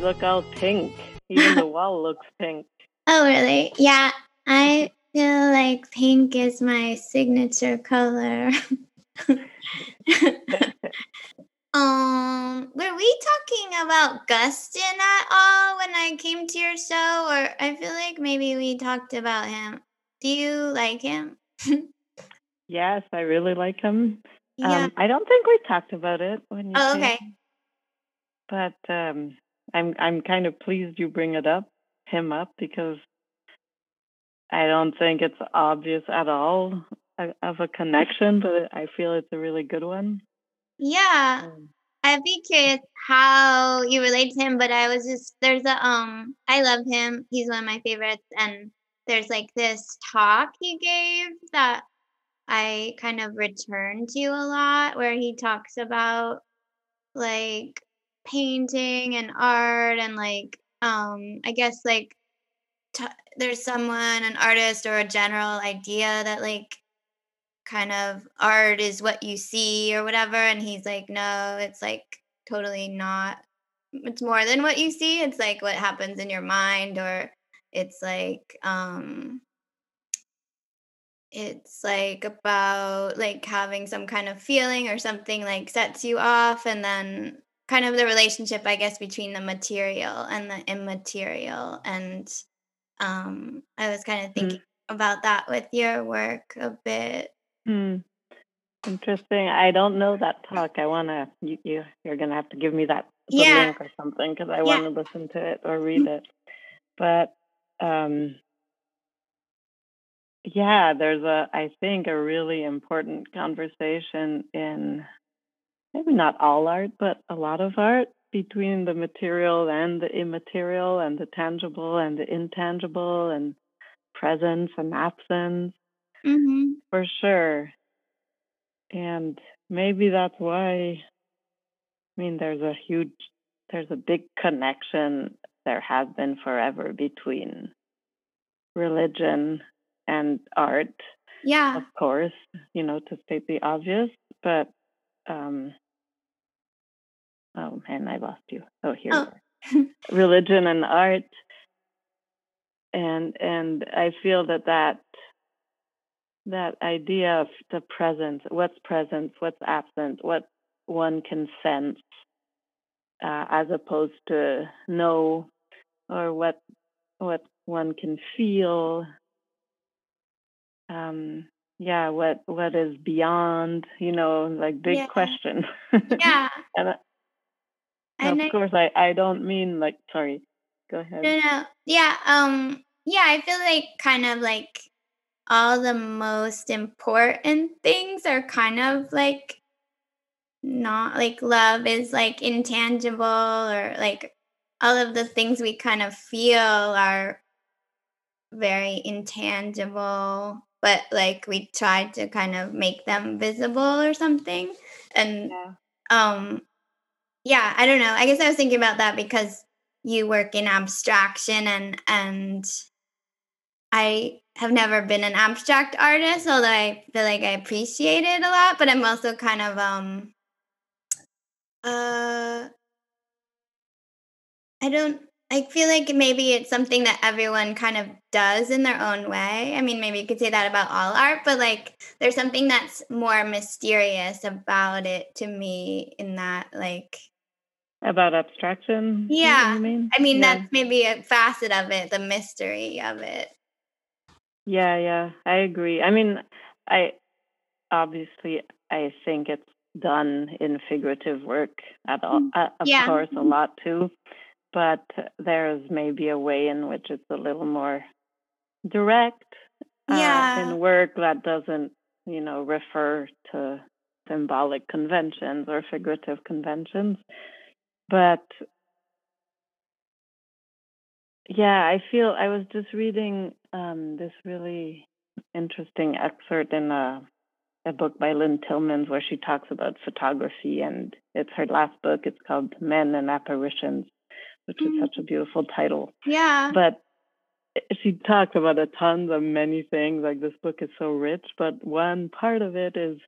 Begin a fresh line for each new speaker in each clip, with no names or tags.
you look all pink. Even the wall looks pink.
Oh, really? Yeah, I feel like pink is my signature color. um, were we talking about Guston at all when I came to your show? Or I feel like maybe we talked about him. Do you like him?
yes, I really like him.
yeah.
Um, I don't think we talked about it when you
oh,
came,
okay.
but um, I'm I'm kind of pleased you bring it up, him up, because I don't think it's obvious at all uh, of a connection, but I feel it's a really good one.
Yeah.
Um,
I'd be curious how you relate to him, but I was just there's a um I love him. He's one of my favorites and there's like this talk he gave that I kind of return to a lot where he talks about like painting and art and like um I guess like t- there's someone an artist or a general idea that like kind of art is what you see or whatever and he's like no it's like totally not it's more than what you see it's like what happens in your mind or it's like um it's like about like having some kind of feeling or something like sets you off and then kind of the relationship i guess between the material and the immaterial. And um i was kind of thinking
mm,
about that with your work a bit.
Hmm, interesting. I don't know that talk. I wanna you, you you're gonna have to give me that
yeah.
link or something because I
yeah.
want to listen to it or read it. But um, yeah, there's a I think a really important conversation in maybe not all art, but a lot of art between the material and the immaterial and the tangible and the intangible and presence and absence
mm-hmm.
for sure. And maybe that's why, I mean, there's a huge, there's a big connection there has been forever between religion and art,
yeah
of course, you know, to state the obvious, but um, oh man, I lost you. Oh, here
oh
you are. Religion and art, and and I feel that that that idea of the presence, what's presence, what's absent, what one can sense, uh, as opposed to know, or what what one can feel. Um, yeah, what what is beyond? You know, like big
yeah
question.
yeah
and
and
of
I,
course, I I don't mean like sorry. Go ahead.
no no yeah um yeah i feel like kind of like all the most important things are kind of like not like love is like intangible or like all of the things we kind of feel are very intangible but like we try to kind of make them visible or something and
Yeah.
um yeah i don't know i guess i was thinking about that because you work in abstraction and and I have never been an abstract artist, although I feel like I appreciate it a lot. But I'm also kind of um uh I don't I feel like maybe it's something that everyone kind of does in their own way. I mean, maybe you could say that about all art, but like there's something that's more mysterious about it to me in that like
About abstraction,
yeah.
you mean?
I mean
Yeah.
that's maybe a facet of it, the mystery of it.
Yeah, yeah, I agree. I mean, I obviously I think it's done in figurative work at all,
Mm.
uh, of
Yeah.
course, a lot too. But there's maybe a way in which it's a little more direct uh,
Yeah.
in work that doesn't, you know, refer to symbolic conventions or figurative conventions. But yeah, I feel I was just reading um, this really interesting excerpt in a, a book by Lynne Tillmans where she talks about photography, and it's her last book. It's called Men and Apparitions, which is
Mm.
such a beautiful title.
Yeah.
But she talks about a tons of many things. Like this book is so rich, but one part of it is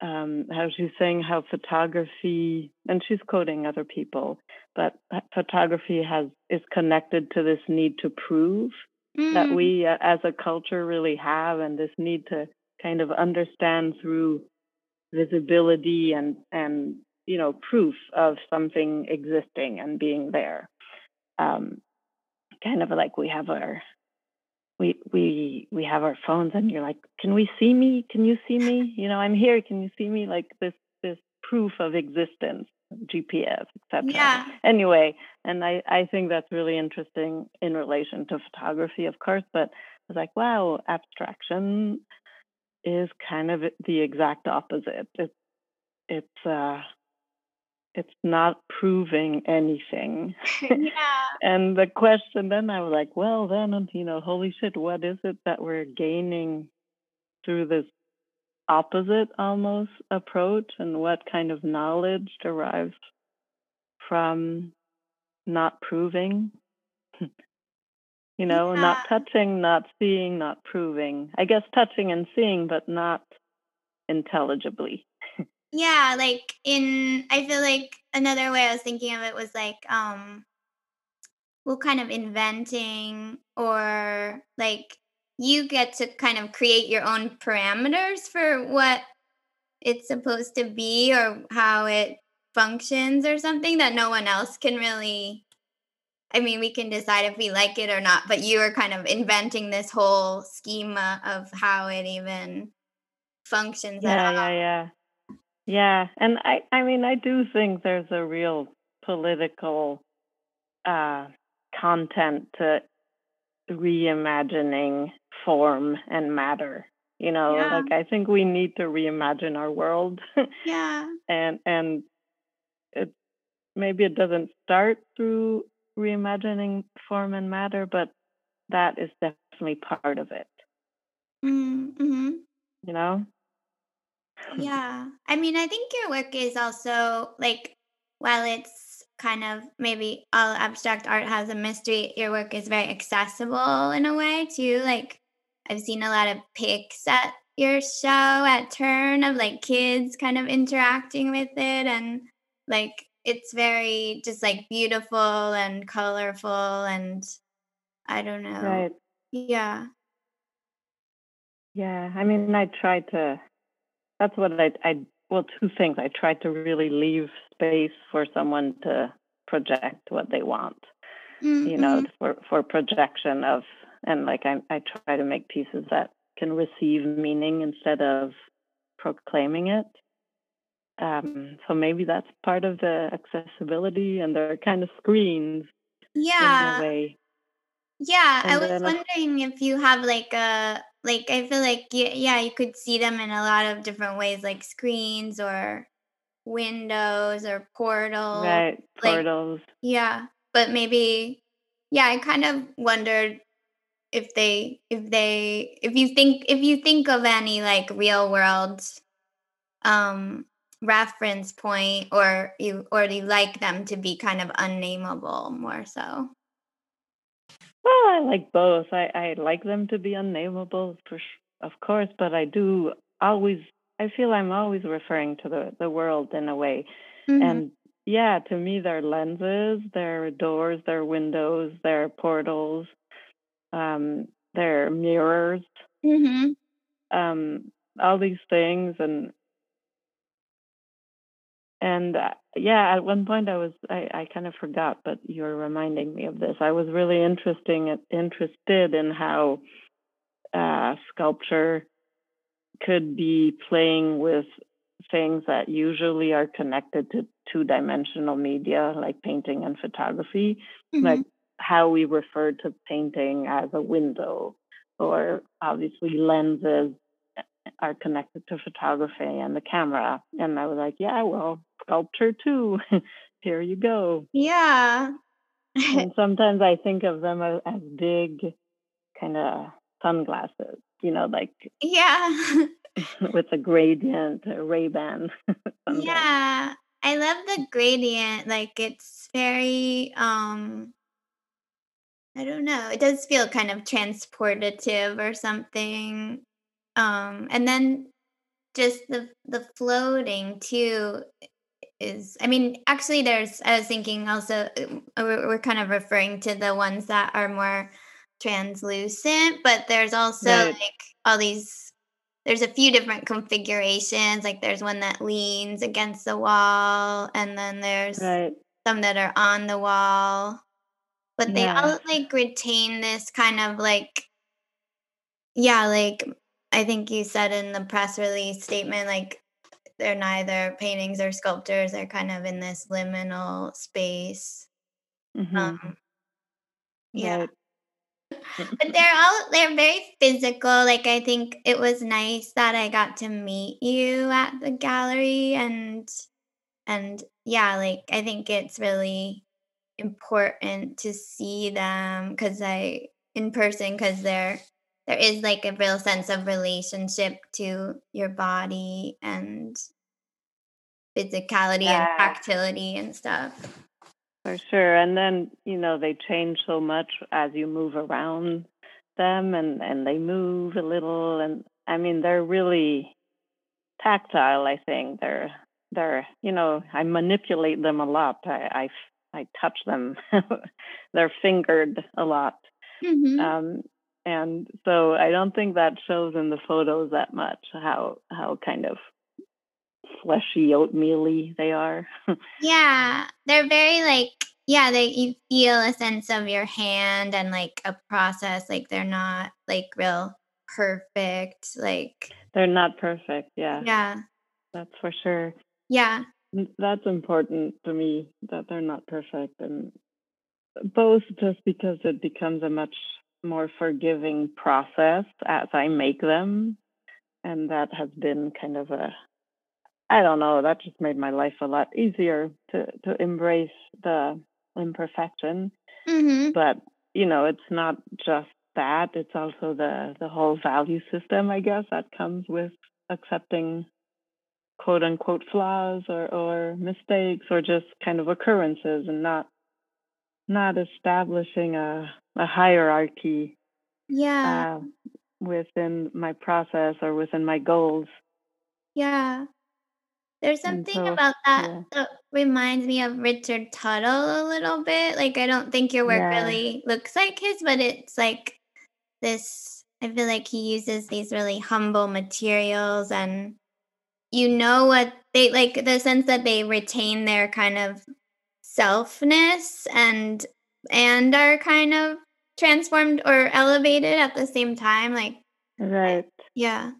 um, how she's saying how photography, and she's quoting other people, but photography has is connected to this need to prove mm. that we uh, as a culture really have, and this need to kind of understand through visibility and and you know proof of something existing and being there. Um, kind of like we have our we we we have our phones and you're like can we see me? Can you see me? You know i'm here. Can you see me? Like this this proof of existence gps etc
yeah.
Anyway and i i think that's really interesting in relation to photography of course but i was like wow abstraction is kind of the exact opposite. It's it's uh it's not proving anything.
yeah.
and the question then I was like, well, then, you know, holy shit, what is it that we're gaining through this opposite almost approach? And what kind of knowledge derives from not proving? you know, yeah. not touching, not seeing, not proving. I guess touching and seeing, but not intelligibly.
Yeah, like in I feel like another way I was thinking of it was like um well kind of inventing or like you get to kind of create your own parameters for what it's supposed to be or how it functions or something that no one else can really I mean, we can decide if we like it or not, but you are kind of inventing this whole schema of how it even functions.
Yeah, yeah, yeah. Yeah, and I I mean I do think there's a real political uh, content to reimagining form and matter. You know,
Yeah.
like I think we need to reimagine our world,
Yeah.
and and it maybe it doesn't start through reimagining form and matter, but that is definitely part of it.
Mm-hmm.
You know.
Yeah. I mean, I think your work is also like, while it's kind of maybe all abstract art has a mystery, your work is very accessible in a way too. Like, I've seen a lot of pics at your show at Turn of like kids kind of interacting with it. And like, it's very just like beautiful and colorful. And I don't know.
Right.
Yeah.
Yeah. I mean, I try to that's what I, I well, two things. I try to really leave space for someone to project what they want.
Mm-hmm.
You know, for for projection of and like I I try to make pieces that can receive meaning instead of proclaiming it. Um, so maybe that's part of the accessibility, and they're kind of screens
yeah.
in a way.
Yeah, and I was wondering if you have like a like I feel like yeah, yeah, you could see them in a lot of different ways, like screens or windows or portals.
Right, portals.
Like, yeah, but maybe yeah, I kind of wondered if they if they if you think if you think of any like real world um reference point or you or do you like them to be kind of unnameable more so
well, I like both. I, I like them to be unnameable, for of course, but I do always. I feel I'm always referring to the the world in a way,
mm-hmm.
and yeah, to me, they're lenses, they're doors, they're windows, they're portals, um, they're mirrors,
mm-hmm.
um, all these things, and and uh, yeah, at one point I was I, I kind of forgot, but you're reminding me of this. I was really interesting interested in how uh, sculpture could be playing with things that usually are connected to two dimensional media like painting and photography,
mm-hmm.
like how we refer to painting as a window, or obviously lenses are connected to photography and the camera. And I was like, yeah, well, sculpture too. Here you go.
Yeah.
and sometimes I think of them as, as big kind of sunglasses, you know, like
yeah,
with a gradient, a Ray Ban.
yeah, I love the gradient. Like it's very um I don't know. It does feel kind of transportative or something. Um and then just the the floating too is I mean actually there's I was thinking also uh, we're, we're kind of referring to the ones that are more translucent but there's also
Right.
like all these there's a few different configurations like there's one that leans against the wall and then there's
Right.
some that are on the wall but they
Yeah.
all like retain this kind of like yeah like i think you said in the press release statement like they're neither paintings or sculptures they're kind of in this liminal space.
Hmm
um yeah.
Right.
but they're all they're very physical like i think it was nice that i got to meet you at the gallery and and yeah like i think it's really important to see them because i in person because there there is like a real sense of relationship to your body and physicality and tactility and stuff
For sure. And then, you know, they change so much as you move around them and, and they move a little and I mean they're really tactile, I think. They're they're you know, I manipulate them a lot. I I, I touch them. they're fingered a lot.
hmm
Um and so I don't think that shows in the photos that much how how kind of fleshy oatmeal they are.
Yeah, they're very like yeah, they you feel a sense of your hand and like a process like they're not like real perfect like
they're not perfect, yeah.
yeah.
That's for sure.
Yeah.
That's important to me that they're not perfect and both just because it becomes a much more forgiving process as I make them and that has been kind of a I don't know, that just made my life a lot easier to to embrace the imperfection,
Mhm.
but you know, it's not just that, it's also the the whole value system I guess that comes with accepting quote unquote flaws or, or mistakes or just kind of occurrences and not not establishing a, a hierarchy
Yeah.
uh, within my process or within my goals.
Yeah. There's something
so,
about that
yeah,
that reminds me of Richard Tuttle a little bit. Like I don't think your work
yeah,
really looks like his, but it's like this I feel like he uses these really humble materials and you know what they like the sense that they retain their kind of selfness and and are kind of transformed or elevated at the same time like
right.
yeah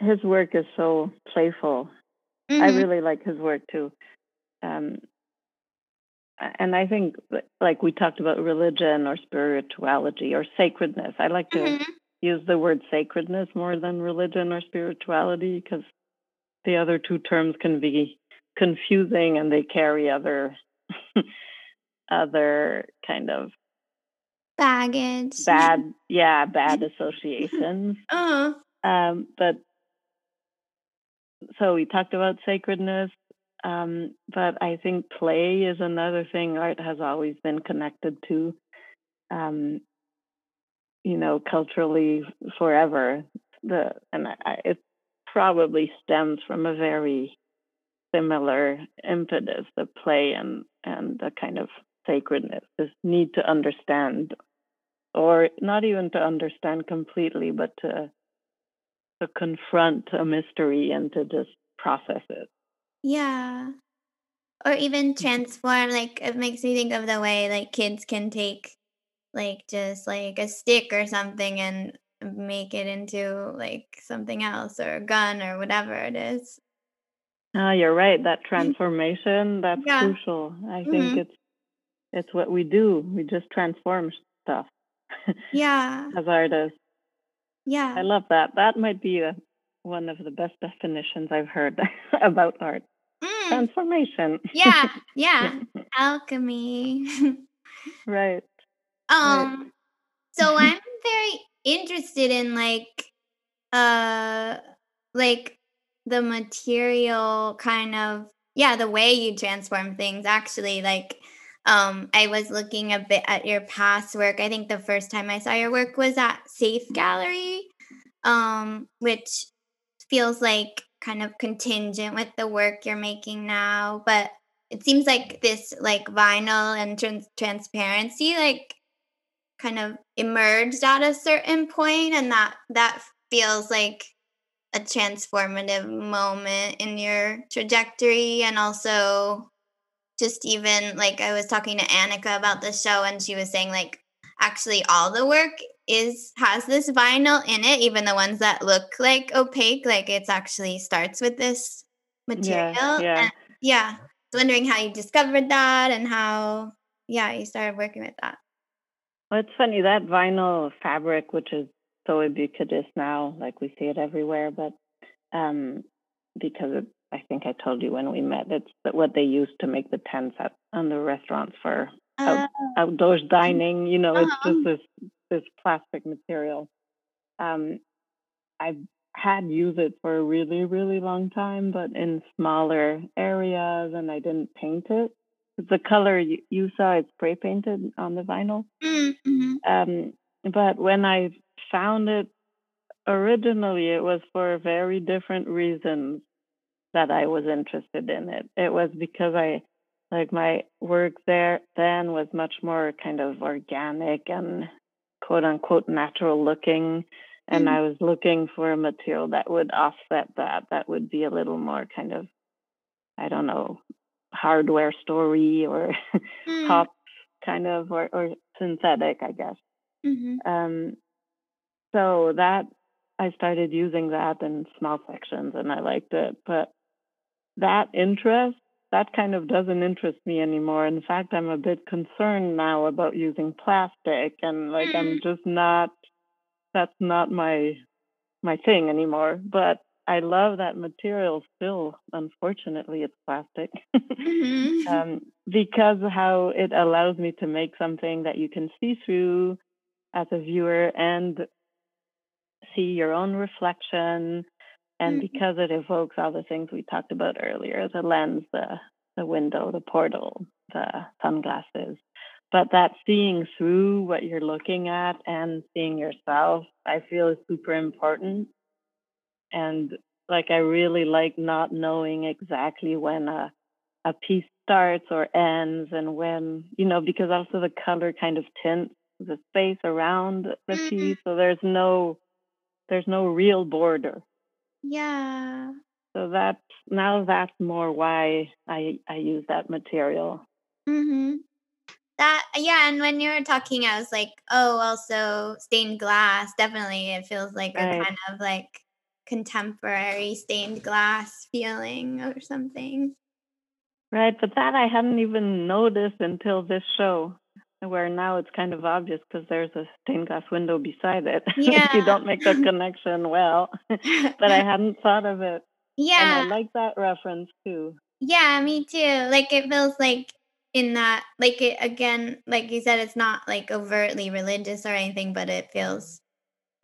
His work is so playful. I
mhm
really like his work too. Um, and I think, like we talked about religion or spirituality or sacredness, I like to
mhm
use the word sacredness more than religion or spirituality because the other two terms can be confusing and they carry other other kind of
baggage.
bad yeah bad associations.
Oh
um but so we talked about sacredness um but i think play is another thing art has always been connected to um you know culturally forever. The and I- it probably stems from a very similar impetus the play and and the kind of sacredness this need to understand or not even to understand completely but to to confront a mystery and to just process it.
Yeah. Or even transform like it makes me think of the way like kids can take like just like a stick or something and make it into like something else or a gun or whatever it is.
Ah you're right. That transformation that's
yeah.
crucial. I think
hmm
it's it's what we do. We just transform stuff.
Yeah.
As artists.
Yeah.
i love that. That might be a, one of the best definitions i've heard about art.
Mm,
transformation.
Yeah. Yeah. Alchemy.
Right. Right.
Um so i'm very interested in like uh like the material kind of yeah the way you transform things actually like um i was looking a bit at your past work. I think the first time i saw your work was at safe gallery um which feels like kind of contingent with the work you're making now, but it seems like this like vinyl and trans- transparency like kind of emerged at a certain point and that that feels like a transformative moment in your trajectory and also just even like I was talking to Annika about the show and she was saying like actually all the work is has this vinyl in it even the ones that look like opaque like it's actually starts with this material
Yeah, yeah.
and yeah I was wondering how you discovered that and how yeah you started working with that
Well, it's funny that vinyl fabric, which is so ubiquitous now, like we see it everywhere, but um, because it, I think I told you when we met, it's that what they use to make the tents at on the restaurants for out,
Oh.
outdoors dining. You know, it's
Uh-huh.
just this this plastic material. Um, I had used it for a really really long time, but in smaller areas, and I didn't paint it. The color you, you saw. It's spray painted on the vinyl.
Mm-hmm.
Um, but when I found it originally, it was for very different reasons that I was interested in it. It was because I, like, my work there then was much more kind of organic and quote unquote natural looking. And
Mhm.
I was looking for a material that would offset that, that would be a little more kind of, I don't know, hardware story or pop kind of, or, or synthetic, I guess.
Mm-hmm.
Um, so that I started using that in small sections and I liked it. But that interest, that kind of doesn't interest me anymore. In fact, I'm a bit concerned now about using plastic and like I'm just not that's not my my thing anymore. But I love that material still. Unfortunately, it's plastic.
Mm-hmm.
um, because how it allows me to make something that you can see through as a viewer and see your own reflection and
Mhm.
because it evokes all the things we talked about earlier the lens the the window the portal the sunglasses but that seeing through what you're looking at and seeing yourself i feel is super important and like i really like not knowing exactly when a a piece starts or ends and when you know because also the color kind of tints the space around the
Mhm.
piece so there's no there's no real border
yeah.
so that's now that's more why i i use that material
Mm-hmm. That yeah, and when you were talking, I was like, oh, also stained glass. Definitely, it feels like a kind of like contemporary stained glass feeling or something.
right but that i hadn't even noticed until this show where now it's kind of obvious because there's a stained glass window beside it. Yeah. if you don't make the connection well. But i hadn't thought of it. Yeah. and i like that reference too.
Yeah, me too. Like it feels like in that, like it again, like you said, it's not like overtly religious or anything, but it feels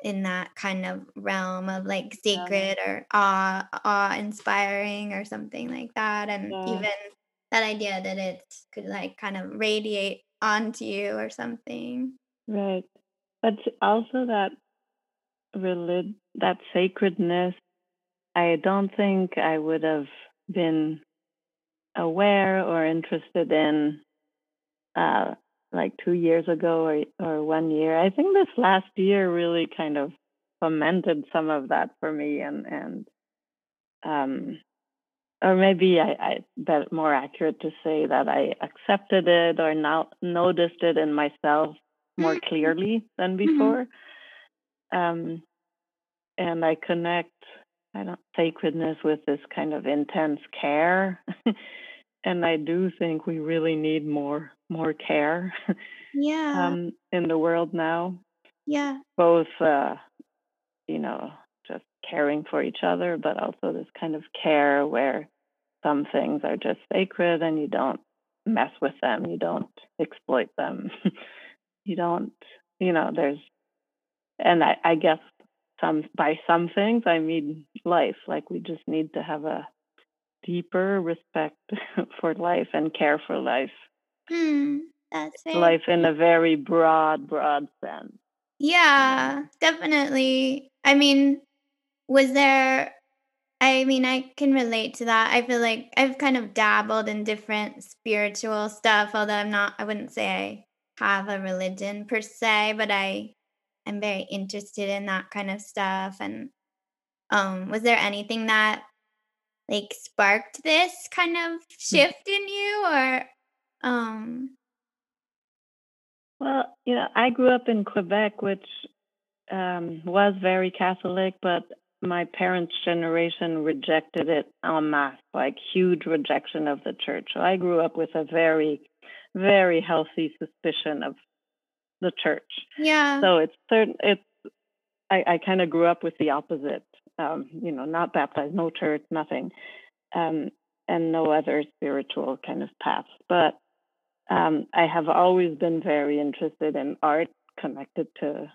in that kind of realm of like
yeah.
sacred or awe awe inspiring or something like that. And
yeah.
even that idea that it could like kind of radiate onto you or something
right but also that relig- that sacredness i don't think i would have been aware or interested in uh like two years ago or or one year. I think this last year really kind of fomented some of that for me and and um or maybe I, I bet more accurate to say that I accepted it or now noticed it in myself more
Mm,
clearly than
mhm.
before. Um and I connect I don't sacredness with this kind of intense care. and I do think we really need more more care
yeah
um, in the world now,
yeah
both uh, you know just caring for each other, but also this kind of care where some things are just sacred and you don't mess with them, you don't exploit them, you don't you know there's and I, I guess some by some things I mean life. Like we just need to have a deeper respect for life and care for life.
Hmm, that's very
life in a very broad broad sense.
Yeah definitely. I mean was there I mean, I can relate to that. I feel like I've kind of dabbled in different spiritual stuff, although I'm not, I wouldn't say I have a religion per se, but I am very interested in that kind of stuff. And um, was there anything that like sparked this kind of
Hmm.
shift in you or um
Well, you know, I grew up in Quebec, which um, was very Catholic, but my parents' generation rejected it en masse, like huge rejection of the church. So I grew up with a very, very healthy suspicion of the church.
yeah.
So it's certain. It's I, I kind of grew up with the opposite. Um, you know, not baptized, no church, nothing, um, and no other spiritual kind of paths. But um, I have always been very interested in art connected to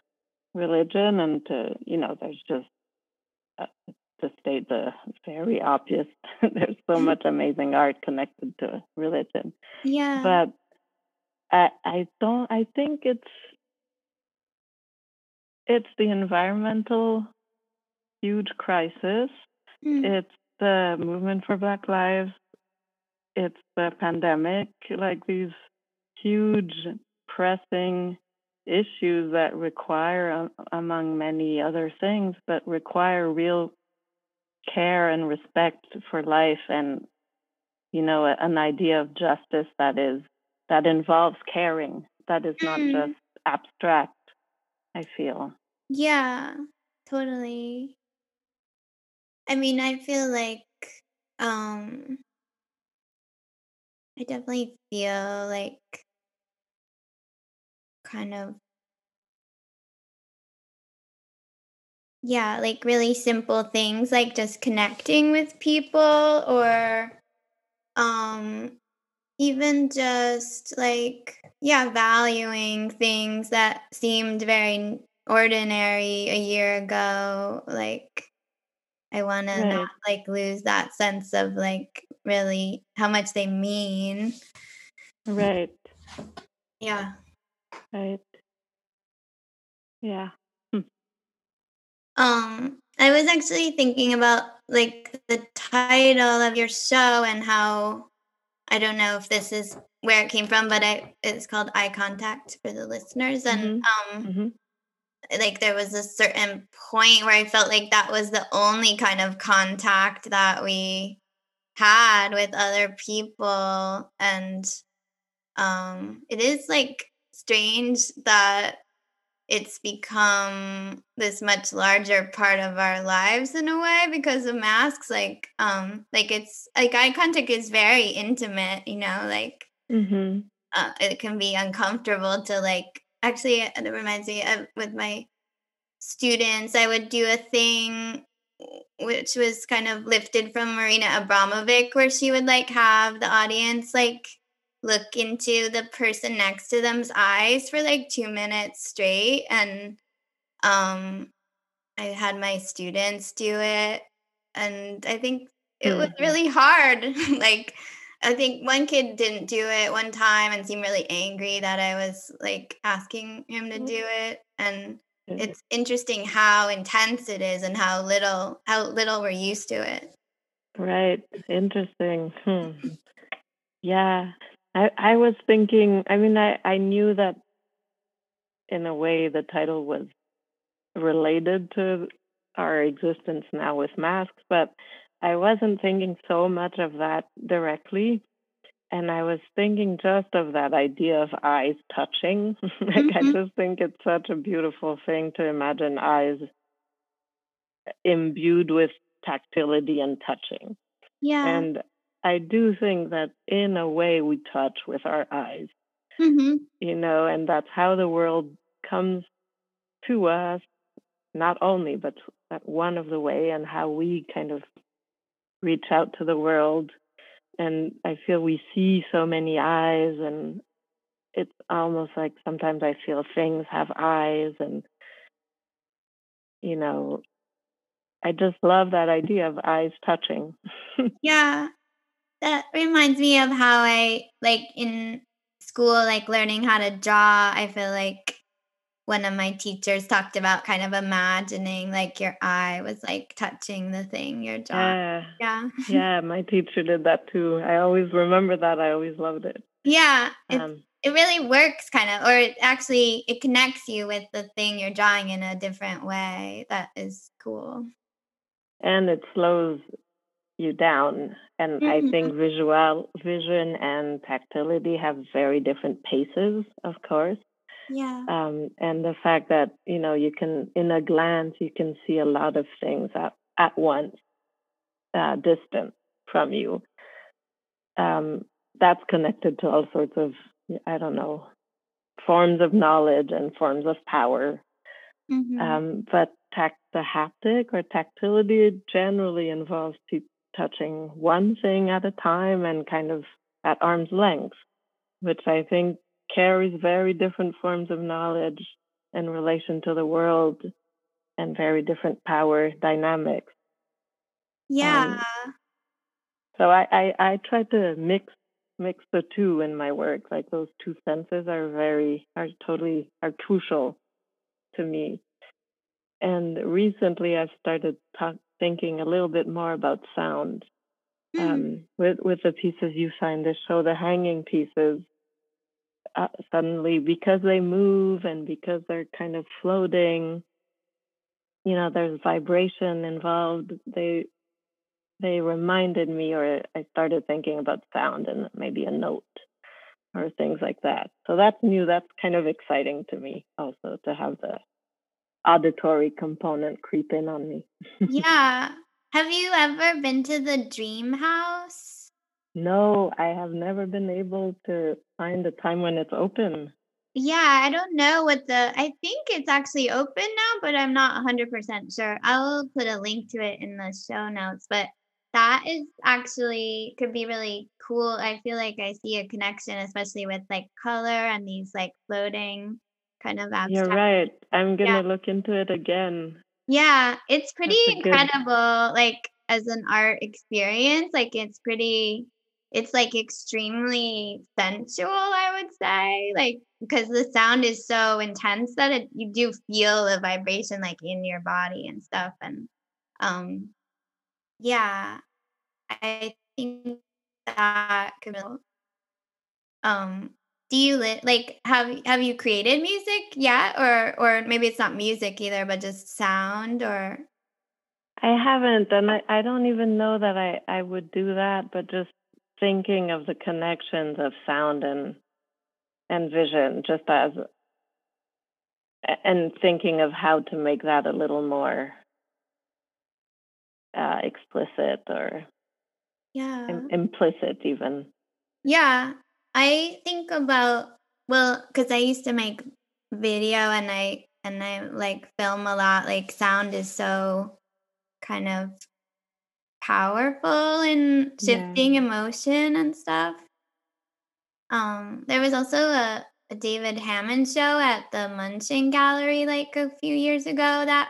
religion and to you know there's just to state the very obvious there's so much amazing art connected to religion
yeah.
but i i don't i think it's it's the environmental huge crisis.
Mm,
it's the movement for black lives. It's the pandemic like these huge pressing issues that require um, among many other things but require real care and respect for life and you know a- an idea of justice that is that involves caring that is not
Mm.
just abstract i feel
yeah, totally. I mean, I feel like um I definitely feel like kind of yeah, like really simple things like just connecting with people or um even just like yeah, valuing things that seemed very ordinary a year ago like I want to not like lose that sense of like really how much they mean.
right
Yeah.
Right. Yeah. Hmm.
Um I was actually thinking about like the title of your show and how I don't know if this is where it came from, but I it's called Eye Contact for the listeners and
hmm
um
hmm
like there was a certain point where I felt like that was the only kind of contact that we had with other people and um it is like strange that it's become this much larger part of our lives in a way because of masks like um like it's like eye contact is very intimate you know like
hmm
uh, it can be uncomfortable to like actually it reminds me of with my students i would do a thing which was kind of lifted from marina abramovic where she would like have the audience like look into the person next to them's eyes for like two minutes straight and um i had my students do it and i think it was
hmm
really hard like I think one kid didn't do it one time and seemed really angry that I was like asking him to do it. And it's interesting how intense it is and how little how little we're used to it.
Right. Interesting. Hmm. Yeah. I I was thinking, I mean I I knew that in a way the title was related to our existence now with masks, but I wasn't thinking so much of that directly. And I was thinking just of that idea of eyes touching. like I
Mhm.
just think it's such a beautiful thing to imagine eyes imbued with tactility and touching.
Yeah.
And I do think that in a way we touch with our eyes,
hmm
you know, and that's how the world comes to us, not only, but that one of the way and how we kind of reach out to the world. And I feel we see so many eyes, and it's almost like sometimes I feel things have eyes, and, you know, I just love that idea of eyes touching.
Yeah. That reminds me of how I like in school, like learning how to draw. I feel like one of my teachers talked about kind of imagining like your eye was like touching the thing you're drawing.
Yeah.
Yeah.
Yeah, my teacher did that too. I always remember that. I always loved it.
Yeah. It,
Um,
it really works kind of or it actually it connects you with the thing you're drawing in a different way. That is cool.
and it slows you down. And I
Mhm.
think visual vision and tactility have very different paces, of course.
Yeah.
Um, and the fact that you know you can, in a glance, you can see a lot of things at at once, uh, distant from you. Um, that's connected to all sorts of, I don't know, forms of knowledge and forms of power
Mhm.
um, but tact, the haptic or tactility generally involves pe- touching one thing at a time and kind of at arm's length, which I think carries very different forms of knowledge in relation to the world and very different power dynamics.
Um, yeah.
So I, I, I try to mix mix the two in my work. Like those two senses are very are totally are crucial to me. And recently I've started talk, thinking a little bit more about sound.
Mm.
Um, with with the pieces you find to show the hanging pieces. Uh, suddenly, because they move and because they're kind of floating, you know, there's vibration involved. They they reminded me, or I started thinking about sound and maybe a note or things like that. So that's new. That's kind of exciting to me also to have the auditory component creep in on me.
yeah. Have you ever been to the dream house?
No, I have never been able to find a time when it's open.
Yeah, I don't know what the I think it's actually open now, but I'm not 100% sure. I'll put a link to it in the show notes, but that is actually could be really cool. I feel like I see a connection especially with like color and these like floating kind of abstract.
You're right. I'm gonna look into it again.
Yeah, it's pretty
good-
incredible like as an art experience. Like it's pretty it's like extremely sensual, I would say. Like because the sound is so intense that it you do feel the vibration like in your body and stuff and um yeah, I think that could be um do you li- like have have you created music yet? Or or maybe it's not music either but just sound or?
I haven't, and I, I don't even know that I, I would do that, but just thinking of the connections of sound and and vision, just as and thinking of how to make that a little more uh, explicit or
yeah.
im- implicit, even.
yeah i think about well because i used to make video and i and i like film a lot like sound is so kind of powerful in shifting emotion and stuff um there was also a, a david Hammons show at the Mnuchin gallery like a few years ago that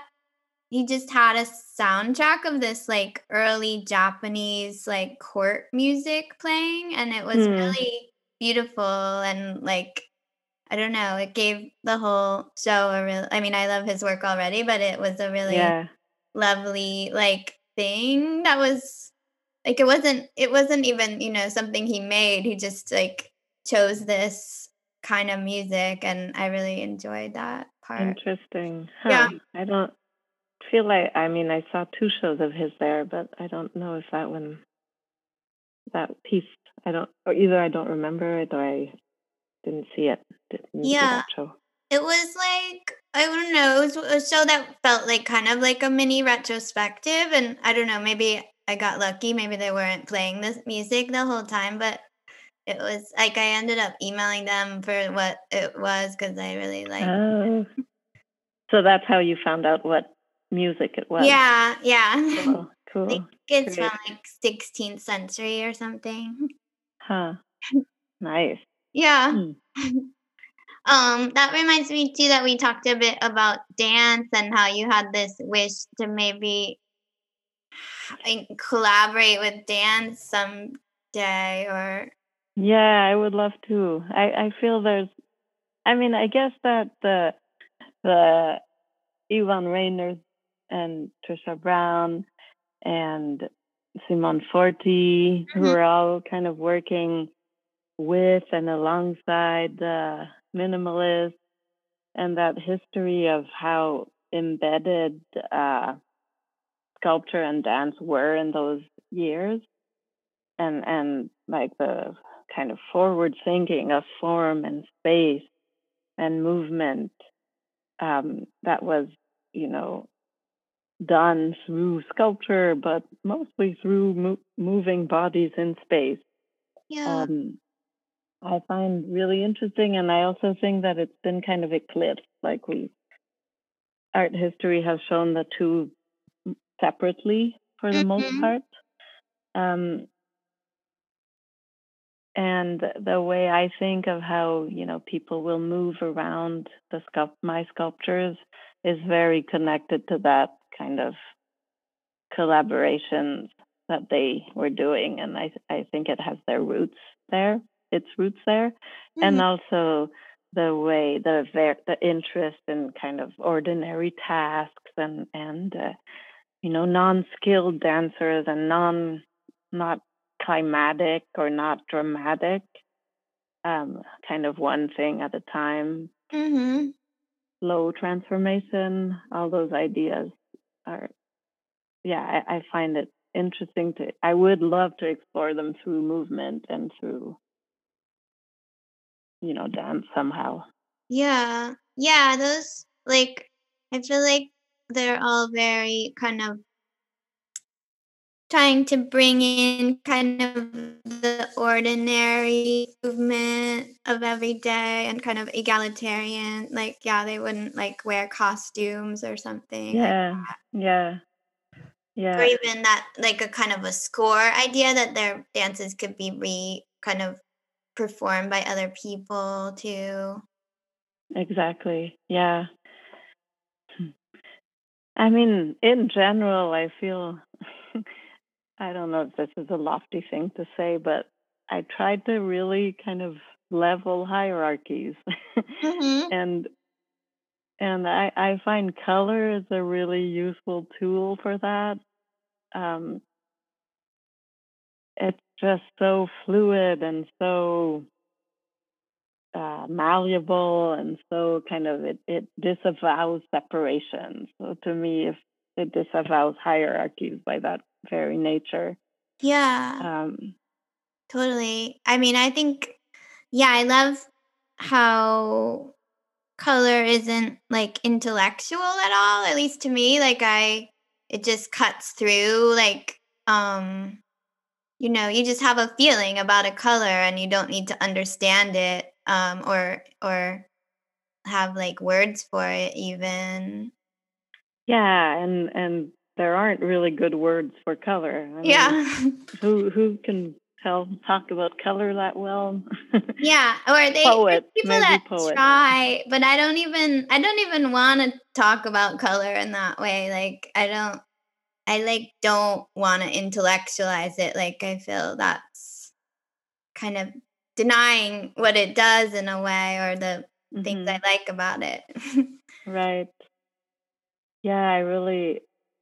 he just had a soundtrack of this like early japanese like court music playing and it was
Hmm.
really beautiful and like i don't know it gave the whole show a real i mean i love his work already but it was a really
Yeah,
lovely like thing that was like it wasn't it wasn't even you know something he made he just like chose this kind of music and i really enjoyed that part
interesting. Huh.
Yeah.
I don't feel like. I mean, I saw two shows of his there, but I don't know if that one, that piece, I don't, or either I don't remember it or I didn't see it. Didn't
Yeah. It was like I don't know. It was a show that felt like kind of like a mini retrospective, and I don't know. Maybe I got lucky. Maybe they weren't playing this music the whole time, but it was like I ended up emailing them for what it was because I really like.
Oh. So that's how you found out what music it was.
yeah, yeah.
Oh, cool. cool.
think it's
great.
from like 16th century or something.
Huh. Nice.
Yeah.
Hmm.
Um, that reminds me too that we talked a bit about dance and how you had this wish to maybe collaborate with dance someday or
Yeah, I would love to. I, I feel there's, I mean, I guess that the uh, Yvonne Rainer and Trisha Brown and Simone Forti, mm-hmm. who are all kind of working with and alongside the minimalists and that history of how embedded uh, sculpture and dance were in those years and and like the kind of forward thinking of form and space and movement um, that was you know done through sculpture but mostly through mo- moving bodies in space
yeah um,
i find really interesting and i also think that it's been kind of eclipsed like we art history has shown the two separately for the mm-hmm. most part. Um, and the way I think of how you know people will move around the sculpt my sculptures is very connected to that kind of collaborations that they were doing, and I I think it has their roots there, its roots there, mm-hmm. and also the way the the interest in kind of ordinary tasks and and uh, you know non-skilled dancers and non not climatic or not dramatic um, kind of one thing at a time
mm-hmm.
low transformation all those ideas are yeah I, I find it interesting to i would love to explore them through movement and through you know dance somehow.
Yeah yeah those like i feel like they're all very kind of trying to bring in kind of the ordinary movement of every day and kind of egalitarian like yeah they wouldn't like wear costumes or something
yeah like yeah yeah.
Or even that like a kind of a score idea that their dances could be re kind of performed by other people too.
Exactly yeah. I mean, in general, I feel, I don't know if this is a lofty thing to say, but I tried to really kind of level hierarchies.
Mm-hmm.
and and I, I find color is a really useful tool for that. Um, it's just so fluid and so uh, malleable and so kind of it, it disavows separation. So to me, if it disavows hierarchies by that very nature.
Yeah.
Um,
totally. I mean, I think, yeah, I love how color isn't like intellectual at all, at least to me. Like, I, it just cuts through, like, um, you know, you just have a feeling about a color and you don't need to understand it um, or or have like words for it even.
Yeah, and and there aren't really good words for color.
I mean, yeah.
who who can tell talk about color that well?
yeah, or they
poet,
people that try, but I don't even I don't even want to talk about color in that way. Like I don't I like don't want to intellectualize it. Like I feel that's kind of denying what it does in a way or the mm-hmm. things I like about it.
right. Yeah, I really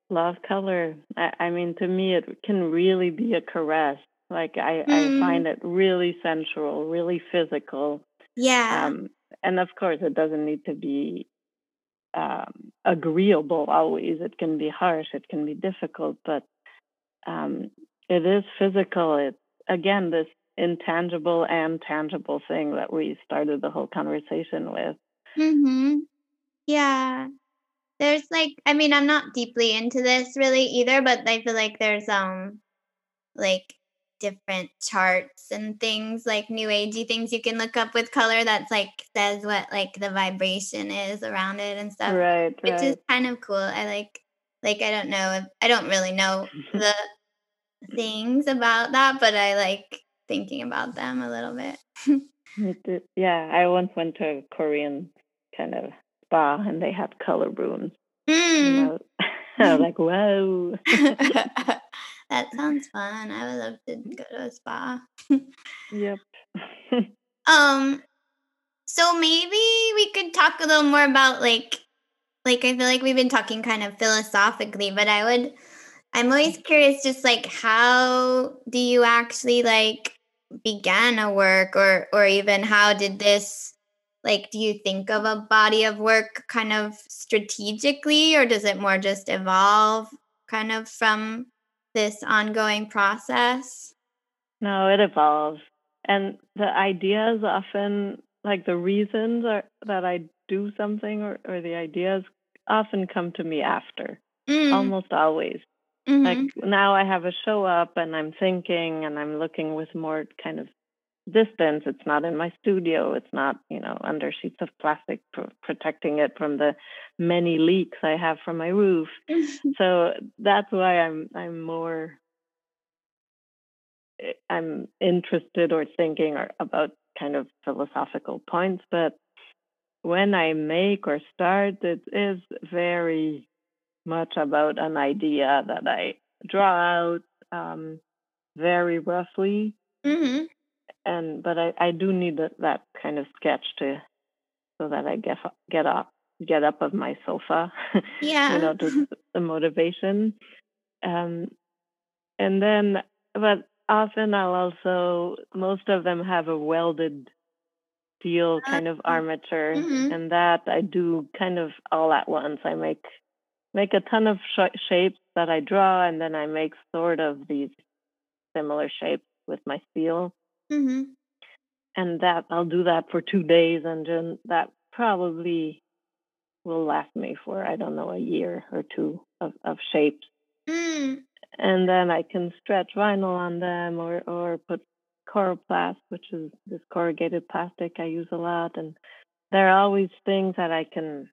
love color. I, I, mean, to me, it can really be a caress. Like I, mm. I find mm. it really sensual, really physical.
Yeah.
Um, and of course, it doesn't need to be um, agreeable always. It can be harsh. It can be difficult, but um, it is physical. It again this intangible and tangible thing that we started the whole conversation with.
Mhm. Yeah. There's like I mean, I'm not deeply into this really either, but I feel like there's um like different charts and things like new agey things you can look up with color that's like says what like the vibration is around it and stuff.
Right.
Which
right.
is kind of cool. I like like I don't know if I don't really know the things about that, but I like thinking about them a little bit.
yeah, I once went to a Korean kind of spa and they had color rooms.
Mm.
I was like, whoa.
That sounds fun. I would love to go to a spa.
yep.
um so maybe we could talk a little more about like like I feel like we've been talking kind of philosophically, but I would I'm always curious just like how do you actually like began a work or or even how did this like do you think of a body of work kind of strategically or does it more just evolve kind of from this ongoing process?
No, it evolves. And the ideas often like the reasons are, that I do something or, or the ideas often come to me after. Mm. Almost always. Mm-hmm. Like now I have a show up and I'm thinking and I'm looking with more kind of distance. It's not in my studio. It's not, you know, under sheets of plastic pr- protecting it from the many leaks I have from my roof. so that's why I'm I'm more eh, I'm interested or thinking or about kind of philosophical points, but when I make or start, it is very much about an idea that I draw out um, very roughly. Mm-hmm. And but I, I do need that, that kind of sketch to so that I get get up get up of my sofa.
Yeah,
you know, to, the motivation. Um, and then, but often I'll also most of them have a welded steel kind of armature, mm-hmm. and that I do kind of all at once. I make make a ton of sh- shapes that I draw, and then I make sort of these similar shapes with my steel. Mm-hmm. And that I'll do that for two days, and then that probably will last me for I don't know a year or two of, of shapes. Mm. And then I can stretch vinyl on them, or or put coroplast, which is this corrugated plastic I use a lot, and there are always things that I can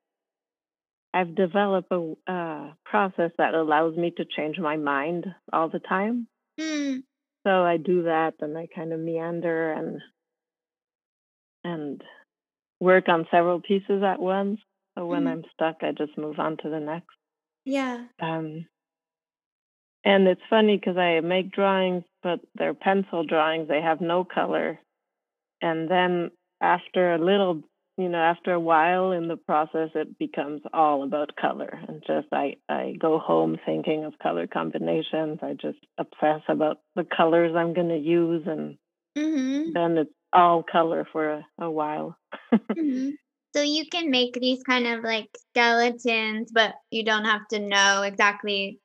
I've developed a uh, process that allows me to change my mind all the time. Mm. So I do that, and I kind of meander and and work on several pieces at once. So when mm. I'm stuck, I just move on to the next.
Yeah.
Um, and it's funny because I make drawings, but they're pencil drawings. They have no color. And then after a little you know after a while in the process it becomes all about color and just i i go home thinking of color combinations i just obsess about the colors i'm going to use and mm-hmm. then it's all color for a, a while
mm-hmm. so you can make these kind of like skeletons but you don't have to know exactly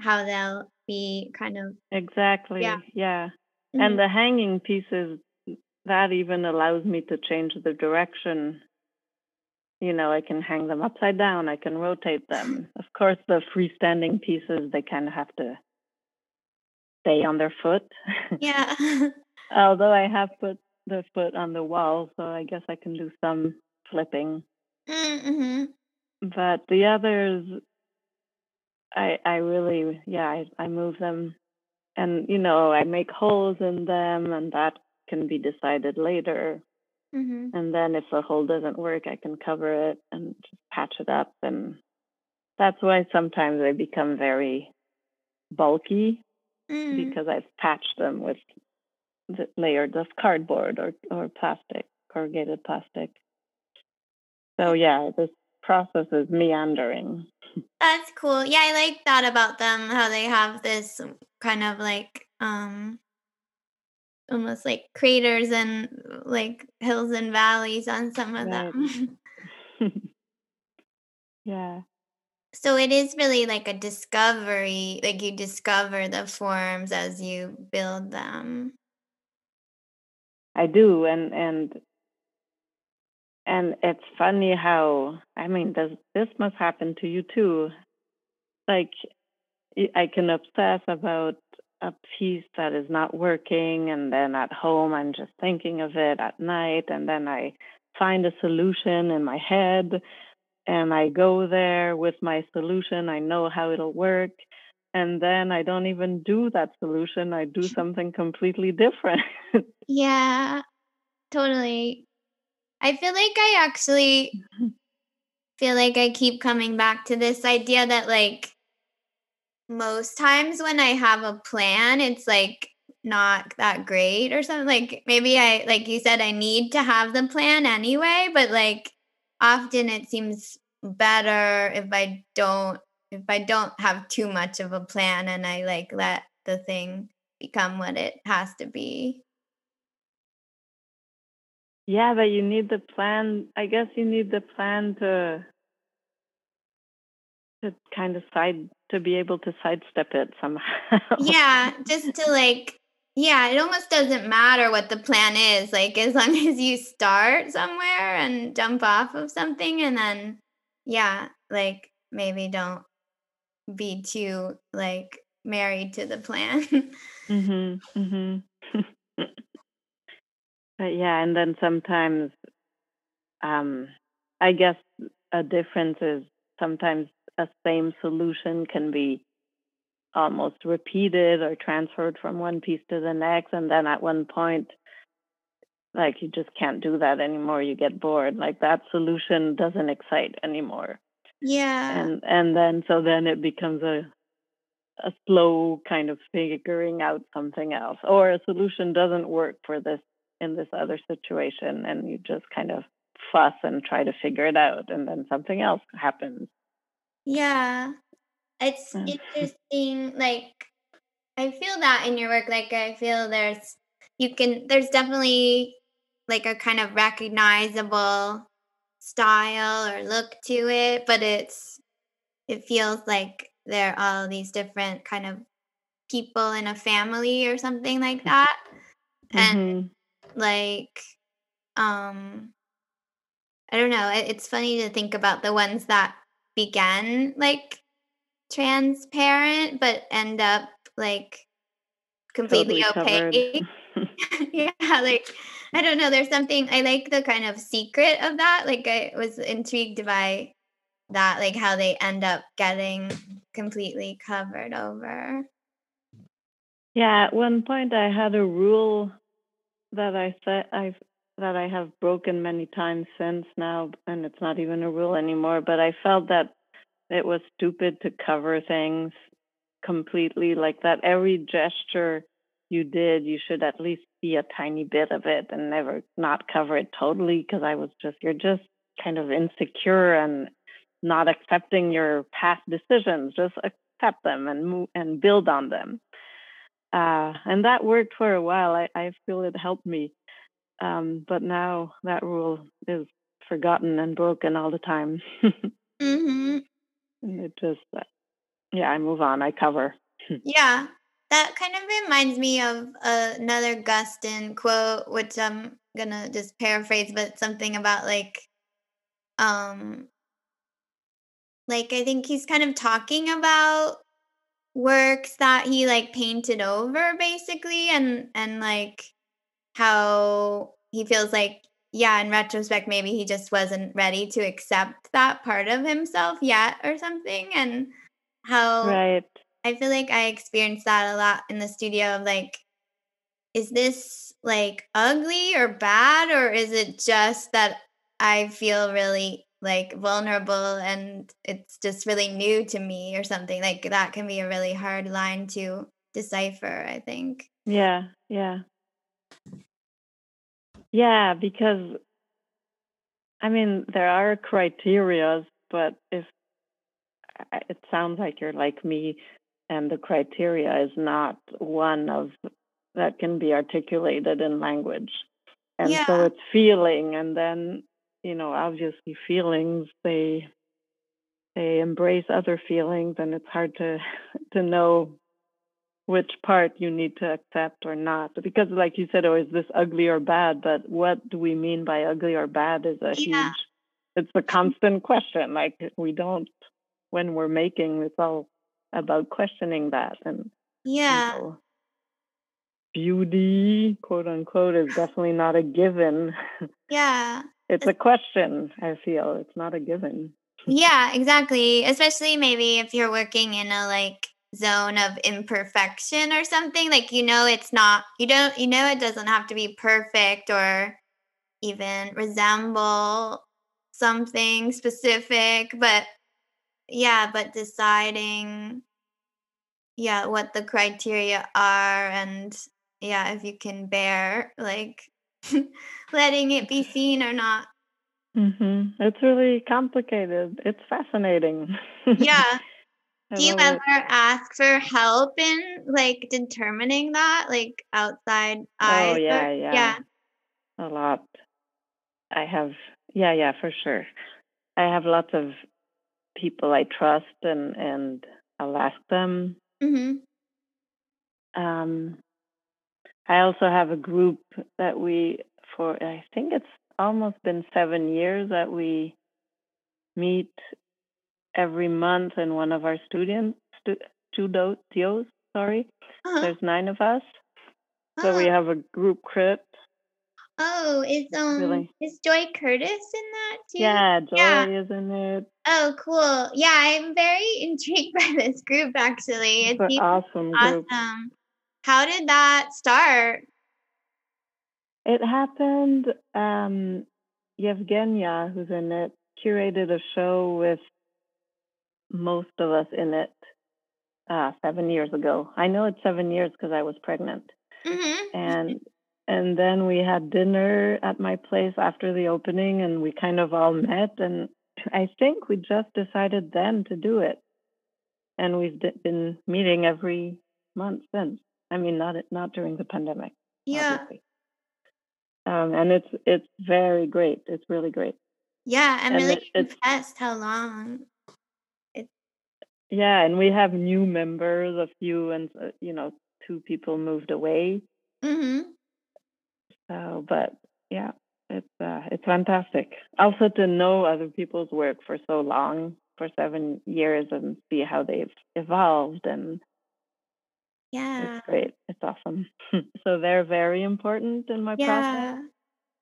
how they'll be kind of
exactly yeah, yeah. Mm-hmm. and the hanging pieces that even allows me to change the direction. You know, I can hang them upside down, I can rotate them. Of course, the freestanding pieces, they kind of have to stay on their foot.
Yeah.
Although I have put the foot on the wall, so I guess I can do some flipping. Mm-hmm. But the others, I I really yeah I I move them, and you know I make holes in them, and that can be decided later. Mm-hmm. And then if the hole doesn't work, I can cover it and just patch it up. And that's why sometimes they become very bulky mm. because I've patched them with the layers of cardboard or, or plastic, corrugated plastic. So yeah, this process is meandering.
That's cool. Yeah, I like that about them, how they have this kind of like um almost like craters and like hills and valleys on some of right. them.
yeah.
So it is really like a discovery, like you discover the forms as you build them.
I do and and and it's funny how I mean does this must happen to you too. Like I can obsess about a piece that is not working and then at home I'm just thinking of it at night and then I find a solution in my head and I go there with my solution I know how it'll work and then I don't even do that solution I do something completely different
yeah totally I feel like I actually mm-hmm. feel like I keep coming back to this idea that like most times when I have a plan, it's like not that great or something. Like maybe I, like you said, I need to have the plan anyway, but like often it seems better if I don't if I don't have too much of a plan and I like let the thing become what it has to be.
Yeah, but you need the plan. I guess you need the plan to to kind of side to be able to sidestep it somehow.
Yeah, just to like yeah, it almost doesn't matter what the plan is. Like as long as you start somewhere and jump off of something and then yeah, like maybe don't be too like married to the plan.
mhm. Mhm. but yeah, and then sometimes um I guess a difference is sometimes a same solution can be almost repeated or transferred from one piece to the next and then at one point like you just can't do that anymore you get bored. Like that solution doesn't excite anymore.
Yeah.
and and then so then it becomes a a slow kind of figuring out something else or a solution doesn't work for this in this other situation and you just kind of fuss and try to figure it out and then something else happens
Yeah. It's
Mm.
interesting like I feel that in your work like I feel there's you can there's definitely like a kind of recognizable style or look to it, but it's it feels like there are all these different kind of people in a family or something like that. And
Mhm.
like um I don't know, it, it's funny to think about the ones that began like transparent but end up like completely
totally
okay. yeah, like I don't know. There's something I like the kind of secret of that. Like I was intrigued by that, like how they end up getting completely covered over.
Yeah, at one point I had a rule that I said I've that I have broken many times since now, and it's not even a rule anymore. But I felt that it was stupid to cover things completely, like that every gesture you did, you should at least see a tiny bit of it and never not cover it totally. Because I was just, you're just kind of insecure and not accepting your past decisions. Just accept them and move and build on them uh, and that worked for a while. I, I feel it helped me, um, but now that rule is forgotten and broken all the time.
Mhm.
and it just, uh, yeah, I move on. I cover.
Yeah. That kind of reminds me of another Guston quote, which I'm gonna just paraphrase, but something about like, um, like I think he's kind of talking about works that he like painted over basically and and like how he feels like yeah in retrospect maybe he just wasn't ready to accept that part of himself yet or something and how
Right.
I feel like I experienced that a lot in the studio of like, is this like ugly or bad, or is it just that I feel really like vulnerable and it's just really new to me or something? Like that can be a really hard line to decipher, I think.
Yeah. Yeah. Yeah. Because, I mean, there are criterias, but if it sounds like you're like me and the criteria is not one of that can be articulated in language and so it's feeling and then you know obviously feelings they they embrace other feelings and it's hard to to know which part you need to accept or not because like you said oh is this ugly or bad but what do we mean by ugly or bad is a
Yeah.
huge it's a constant question like we don't when we're making it's all about questioning that and you
Yeah.
know beauty quote unquote is definitely not a given
Yeah.
it's a question i feel it's not a given
Yeah, exactly. Especially maybe if you're working in a like zone of imperfection or something, like you know it's not you don't you know it doesn't have to be perfect or even resemble something specific, but yeah, but deciding yeah, what the criteria are and yeah, if you can bear like letting it be seen or not.
hmm It's really complicated. It's fascinating.
Yeah.
I
Do you ever
it.
ask for help in like determining that, like outside
Oh
eyes or
yeah,
yeah.
yeah, a lot. I have, yeah, yeah, for sure. I have lots of people I trust, and and I'll ask them.
Mhm.
Um, I also have a group that we, for I think it's almost been seven years that we meet every month and one of our students stu- studios. Sorry,
Uh-huh.
there's nine of us, so we
Oh,
have a group crit.
oh, is um
Really,
is Joy Curtis in that too?
yeah,
Yeah.
Joy is in it.
Oh, cool. Yeah, I'm very intrigued by this group actually.
It's
It
an
seems
awesome group.
awesome. How did that start?
It happened. Um, Yevgenia, who's in it, curated a show with most of us in it uh, seven years ago. I know it's seven years because I was pregnant,
Mhm.
and and then we had dinner at my place after the opening, and we kind of all met, and I think we just decided then to do it, and we've d- been meeting every month since. I mean, not not during the pandemic,
Yeah.
obviously. Um, and it's it's very great. It's really great.
Yeah, I'm
And
really
it,
impressed how long.
Yeah, and we have new members. A few, and uh, you know, two people moved away.
mhm.
So, but yeah, it's uh, it's fantastic. Also to know other people's work for so long, for seven years, and see how they've evolved, and
Yeah.
it's great. It's awesome. so they're very important in my process.
Yeah.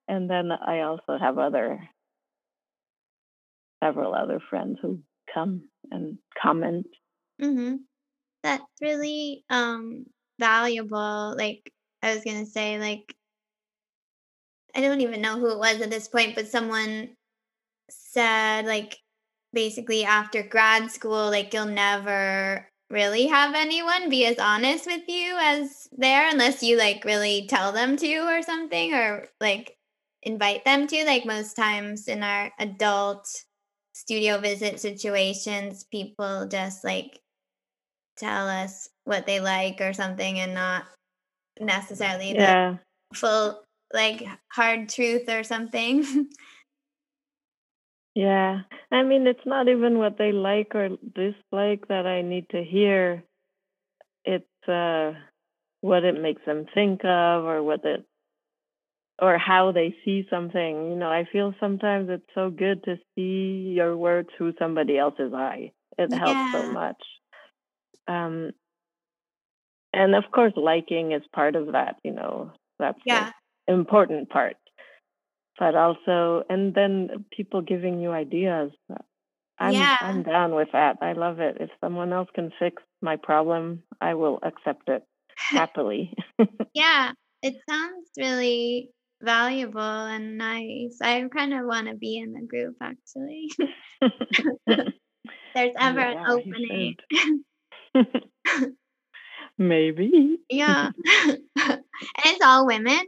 And then I also have other several other friends who come and comment.
Mhm. That's really um valuable. Like I was to say like I don't even know who it was at this point, but someone said like basically after grad school like you'll never really have anyone be as honest with you as there unless you like really tell them to or something or like invite them to like most times in our adult studio visit situations people just like tell us what they like or something and not necessarily the
Yeah.
full like hard truth or something
Yeah. I mean, it's not even what they like or dislike that I need to hear. It's uh, what it makes them think of or what it, or how they see something. You know, I feel sometimes it's so good to see your work through somebody else's eye. It helps so much. Um, and of course, liking is part of that, you know, that's
yeah
the important part. But also, and then people giving you ideas. I'm
yeah
I'm down with that. I love it. If someone else can fix my problem, I will accept it happily.
yeah it sounds really valuable and nice i kind of want to be in the group actually there's ever an
yeah, you
opening.
Maybe.
yeah and it's all women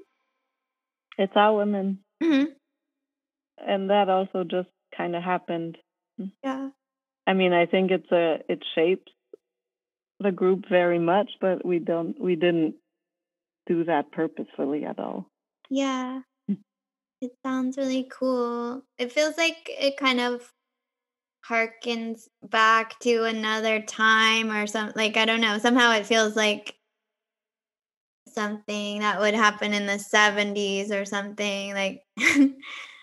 It's all women.
hmm
And that also just kind of happened.
yeah
I mean, I think it's a it shapes the group very much, but we don't we didn't do that purposefully at all.
Yeah. It sounds really cool. It feels like it kind of harkens back to another time or some like i don't know somehow it feels like something that would happen in the 70s or something like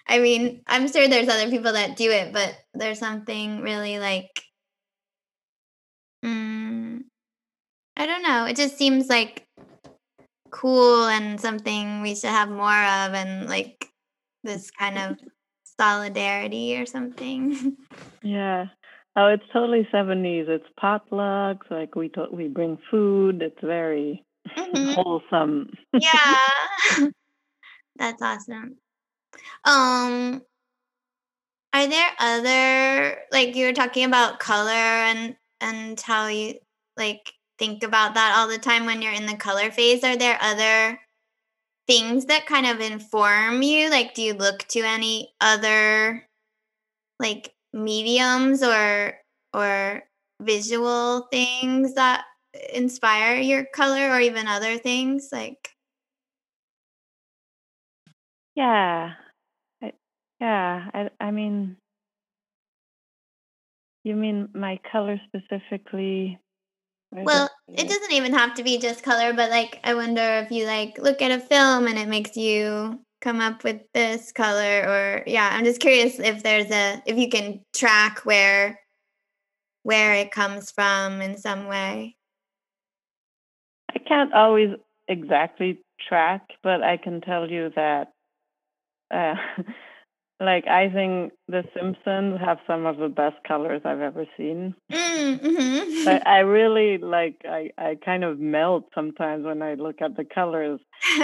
i mean i'm sure there's other people that do it but there's something really like mm, i don't know. It just seems like cool and something we should have more of and like this kind of solidarity or something
Yeah. Oh, it's totally seventies. It's potlucks. Like we to- we bring food. It's very
Mhm.
wholesome.
yeah that's awesome um are there other like you were talking about color and and how you like think about that all the time when you're in the color phase are there other things that kind of inform you? Like, do you look to any other like mediums or or visual things that inspire your color or even other things like
Yeah. I, yeah. I, I mean, you mean my color specifically? Or
well
just
it doesn't even have to be just color but like i wonder if you like look at a film and it makes you come up with this color or yeah i'm just curious if there's a if you can track where where it comes from in some way.
I can't always exactly track, but I can tell you that, uh, like, I think The Simpsons have some of the best colors I've ever seen.
mm, hmm
But I really like, I, I kind of melt sometimes when I look at the colors.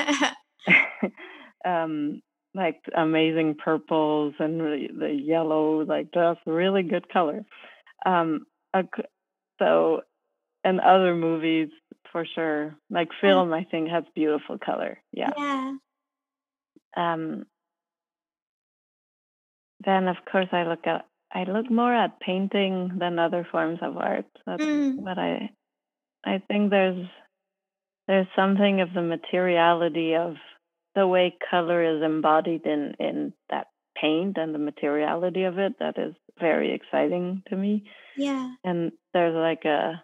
um, like amazing purples and the, the yellow, like just really good color. Um, so, and other movies for sure, like film, I think has beautiful color. Yeah.
yeah
Um, then of course I look at, I look more at painting than other forms of art. That's
mm,
what I, I think there's, there's something of the materiality of the way color is embodied in in that paint and the materiality of it that is very exciting to me.
Yeah.
And there's like a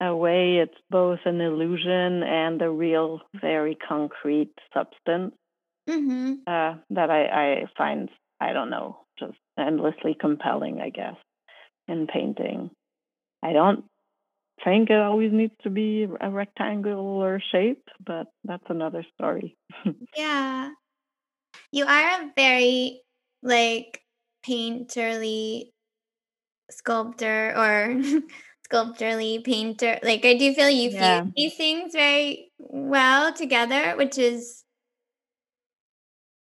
a way it's both an illusion and a real very concrete substance.
Hmm
uh, that I, I find i don't know just endlessly compelling i guess in painting. I don't think it always needs to be a rectangular shape but that's another story.
Yeah. You are a very like painterly sculptor or sculpturally painter like i do feel you
Yeah.
fuse these things very well together which is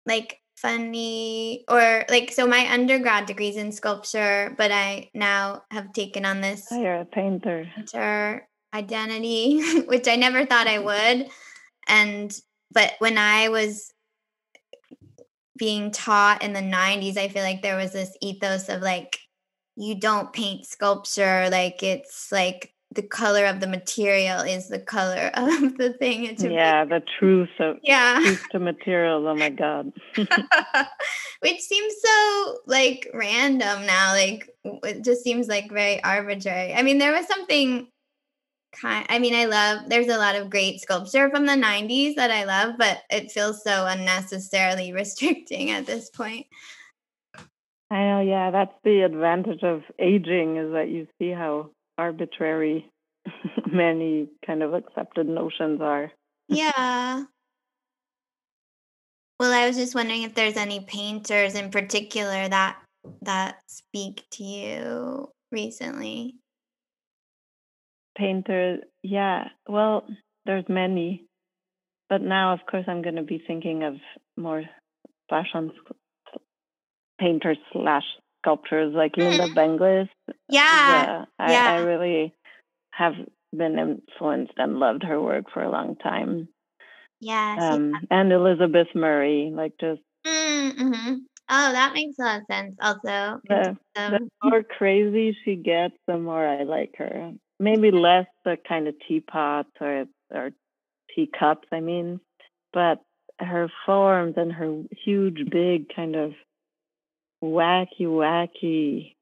like funny or like so my undergrad degrees in sculpture but i now have taken on this
Oh, you're a painter.
painter identity which i never thought i would. And but when i was being taught in the 90s i feel like there was this ethos of like you don't paint sculpture like it's like the color of the material is the color of the thing. It's
yeah the truth of
yeah.
truth to materials oh my god.
Which seems so like random now like it just seems like very arbitrary. I mean there was something kind i mean i love there's a lot of great sculpture from the 90s that i love but it feels so unnecessarily restricting at this point.
I know yeah that's the advantage of aging is that you see how arbitrary many kind of accepted notions are.
Yeah. Well i was just wondering if there's any painters in particular that that speak to you recently.
Painter yeah. Well there's many. But now of course i'm going to be thinking of more slash on painters slash sculptors like Lynda
Mhm.
benglis
yeah
yeah. I
yeah.
really have been influenced and loved her work for a long time
yes
um and elizabeth murray like just
Mm-hmm. Oh, that makes a lot of sense. Also,
the, the more crazy she gets the more i like her maybe less the kind of teapots or or teacups i mean but her forms and her huge big kind of wacky wacky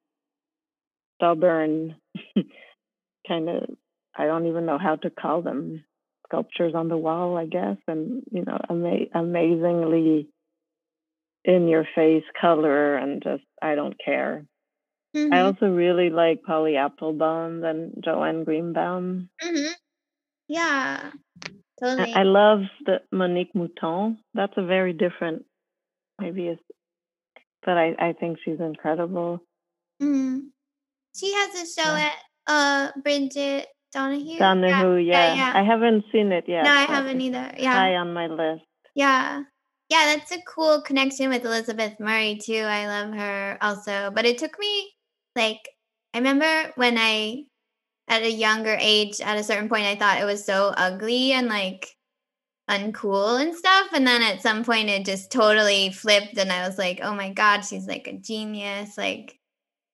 stubborn kind of i don't even know how to call them sculptures on the wall i guess and you know ama- amazingly in your face color and just i don't care I
Mhm,
also really like Polly Apfelbaum and Joanne Greenbaum.
mhm. Yeah, totally.
I love the Monique Mouton. That's a very different, maybe it's, but I, I think she's incredible.
Mhm. She has a show
Yeah.
at uh Bridget Donahue.
Donahue, yeah,
yeah.
I haven't seen it yet.
no, I haven't either. Yeah,
High on my list.
yeah, yeah. That's a cool connection with Elizabeth Murray too. I love her also, but it took me like I remember when I at a younger age, at a certain point, I thought it was so ugly and like uncool and stuff. And then at some point it just totally flipped and I was like, oh my God, she's like a genius. Like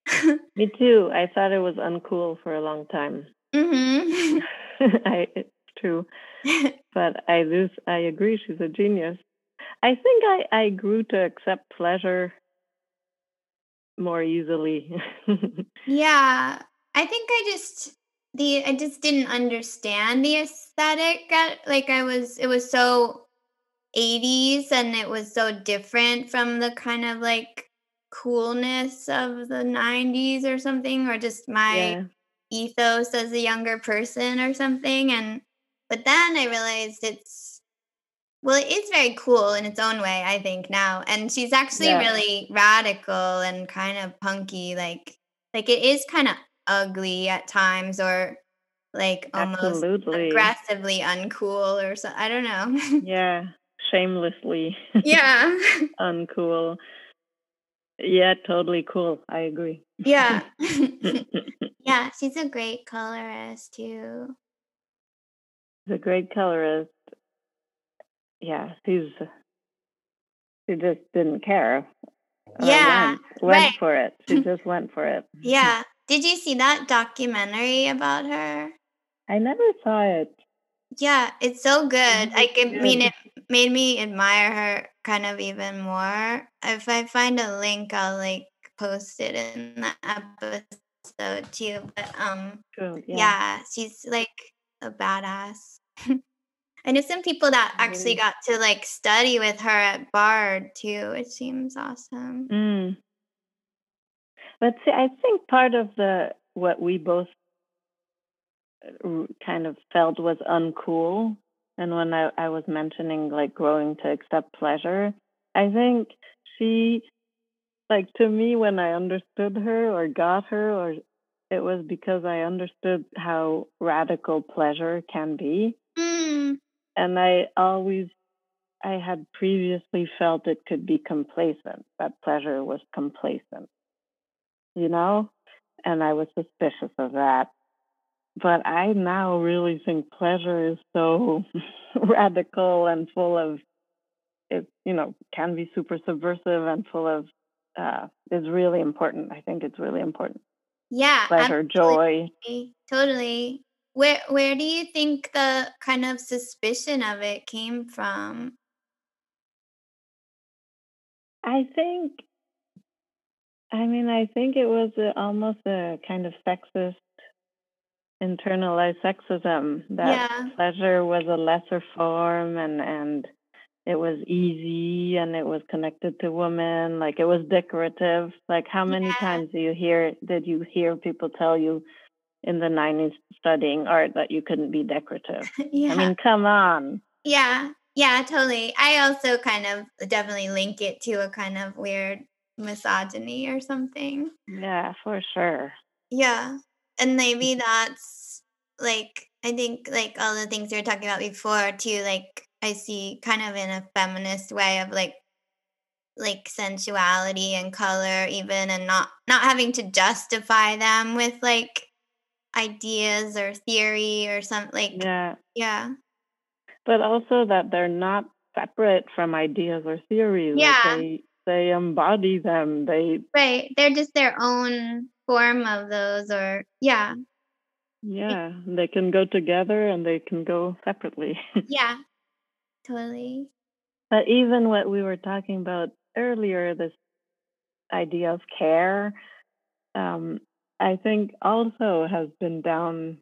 Me too. I thought it was uncool for a long time.
hmm
I it's true. But I do I agree she's a genius. I think I, I grew to accept pleasure more easily.
yeah. I think I just the I just didn't understand the aesthetic like I was it was so 80s and it was so different from the kind of like coolness of the 90s or something or just my
yeah.
ethos as a younger person or something and but then I realized it's well it is very cool in its own way I think now and she's actually
Yeah.
really radical and kind of punky like like it is kind of ugly at times or like almost
Absolutely.
aggressively uncool or so I don't know.
Yeah. Shamelessly
yeah.
uncool. Yeah, totally cool. I agree.
yeah. yeah, she's a great colorist too.
He's a great colorist. Yeah, she's she just didn't care.
Yeah,
went, went
right.
for it. She just went for it.
Yeah. Did you see that documentary about her?
I never saw it.
Yeah, it's so good. Like, I mean, it made me admire her kind of even more. If I find a link, I'll like post it in the episode too. But um,
True. Yeah.
yeah, she's like a badass. I know some people that actually got to like study with her at Bard too. It seems awesome.
Mm. But see, I think part of the what we both uh, kind of felt was uncool, and when I, I was mentioning like growing to accept pleasure, I think she, like to me, when I understood her or got her, or it was because I understood how radical pleasure can be,
Mm,
and I always. I had previously felt it could be complacent, that pleasure was complacent you know, and I was suspicious of that. But I now really think pleasure is so radical and full of it, you know, can be super subversive and full of uh is really important. I think it's really important.
yeah,
Pleasure, joy.
totally. Where where do you think the kind of suspicion of it came from?
I think I mean, I think it was a, almost a kind of sexist internalized sexism that
Yeah,
pleasure was a lesser form and and it was easy and it was connected to women like it was decorative. Like how many
yeah,
times do you hear did you hear people tell you in the 90s studying art that you couldn't be decorative?
Yeah.
i mean come on.
Yeah, yeah, totally. I also kind of definitely link it to a kind of weird misogyny or something.
yeah for sure
Yeah. And maybe mm-hmm. that's like I think like all the things you were talking about before too, like I see kind of in a feminist way of like like sensuality and color even and not not having to justify them with like ideas or theory or something like
yeah
yeah.
but also that they're not separate from ideas or theories like
Yeah.
they they embody them they
Right. They're just their own form of those or yeah.
yeah they can go together and they can go separately
Yeah. Totally.
But even what we were talking about earlier, this idea of care, um, I think also has been down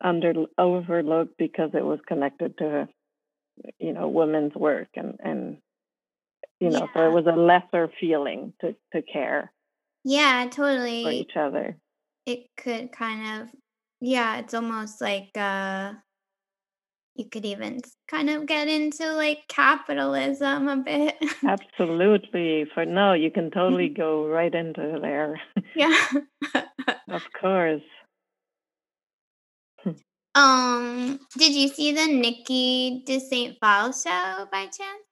under overlooked because it was connected to, you know, women's work and and you know, so it was a lesser feeling to to care
Yeah, totally.
for each other.
it could kind of yeah it's almost like uh you could even kind of get into like capitalism a bit
Absolutely. For no, you can totally go right into there.
yeah
of course.
um did you see the Niki de st Phalle show by chance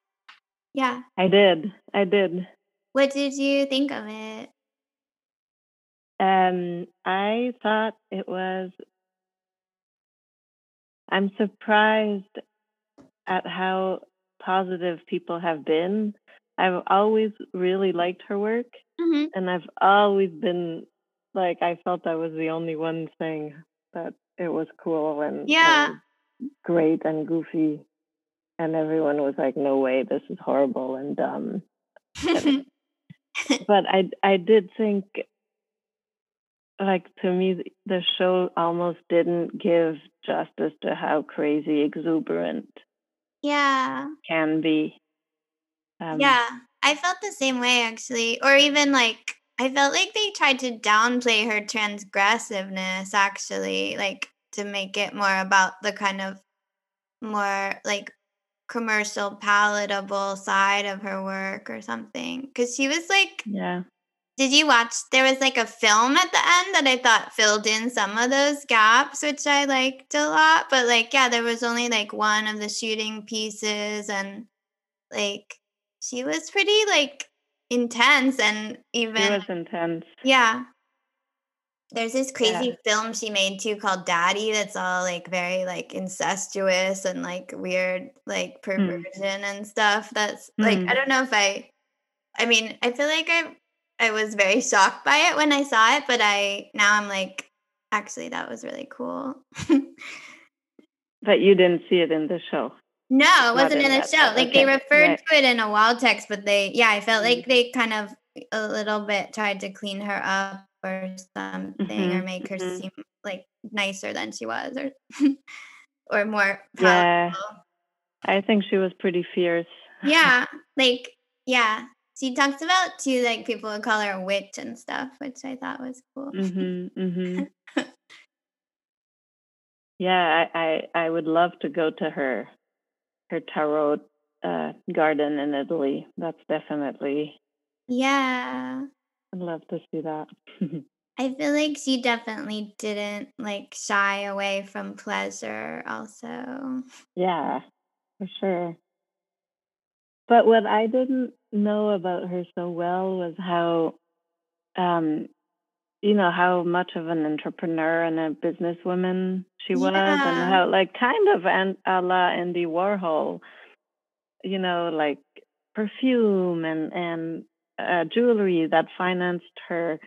yeah
I did. I did.
what did you think of it
Um, I thought it was. I'm surprised at how positive people have been. I've always really liked her work,
hmm
and I've always been like I felt I was the only one saying that it was cool and,
Yeah.
and great and goofy, and everyone was like, "No way, this is horrible and dumb." But I I did think like to me the show almost didn't give justice to how crazy exuberant
yeah.
can be. Um,
Yeah, I felt the same way actually. Or even like I felt like they tried to downplay her transgressiveness actually, like to make it more about the kind of more like commercial palatable side of her work or something. Cuz she was like
Yeah.
did you watch there was like a film at the end that I thought filled in some of those gaps which I liked a lot, but like yeah, there was only like one of the shooting pieces and like she was pretty like intense and even It
was intense.
yeah. There's this
Yeah.
crazy film she made too called Daddy that's all like very like incestuous and like weird like
Mm.
perversion and stuff. That's like I
Mm.
don't know if I I mean, I feel like I I was very shocked by it when I saw it, but I now I'm like actually that was really cool.
But you didn't see it in the show.
No, it wasn't
in
in the
that.
show. Like they referred
Right.
to it in a wall text, but they yeah, I felt
Mm.
like they kind of a little bit tried to clean her up or something or
Mhm.
make her
Mhm.
seem like nicer than she was or or more
powerful.
Yeah.
I think she was pretty fierce.
Yeah, like yeah. She talks about too like people would call her a witch and stuff, which I thought was cool.
Mhm. Mhm. Yeah, I, I I would love to go to her her tarot uh garden in Italy. That's definitely
yeah.
I'd love to see that.
I feel like she definitely didn't like shy away from pleasure also.
yeah, for sure. But what I didn't know about her so well was how um you know how much of an entrepreneur and a businesswoman she was and how like kind of an a la Andy Warhol, you know, like perfume and and uh, jewelry that financed her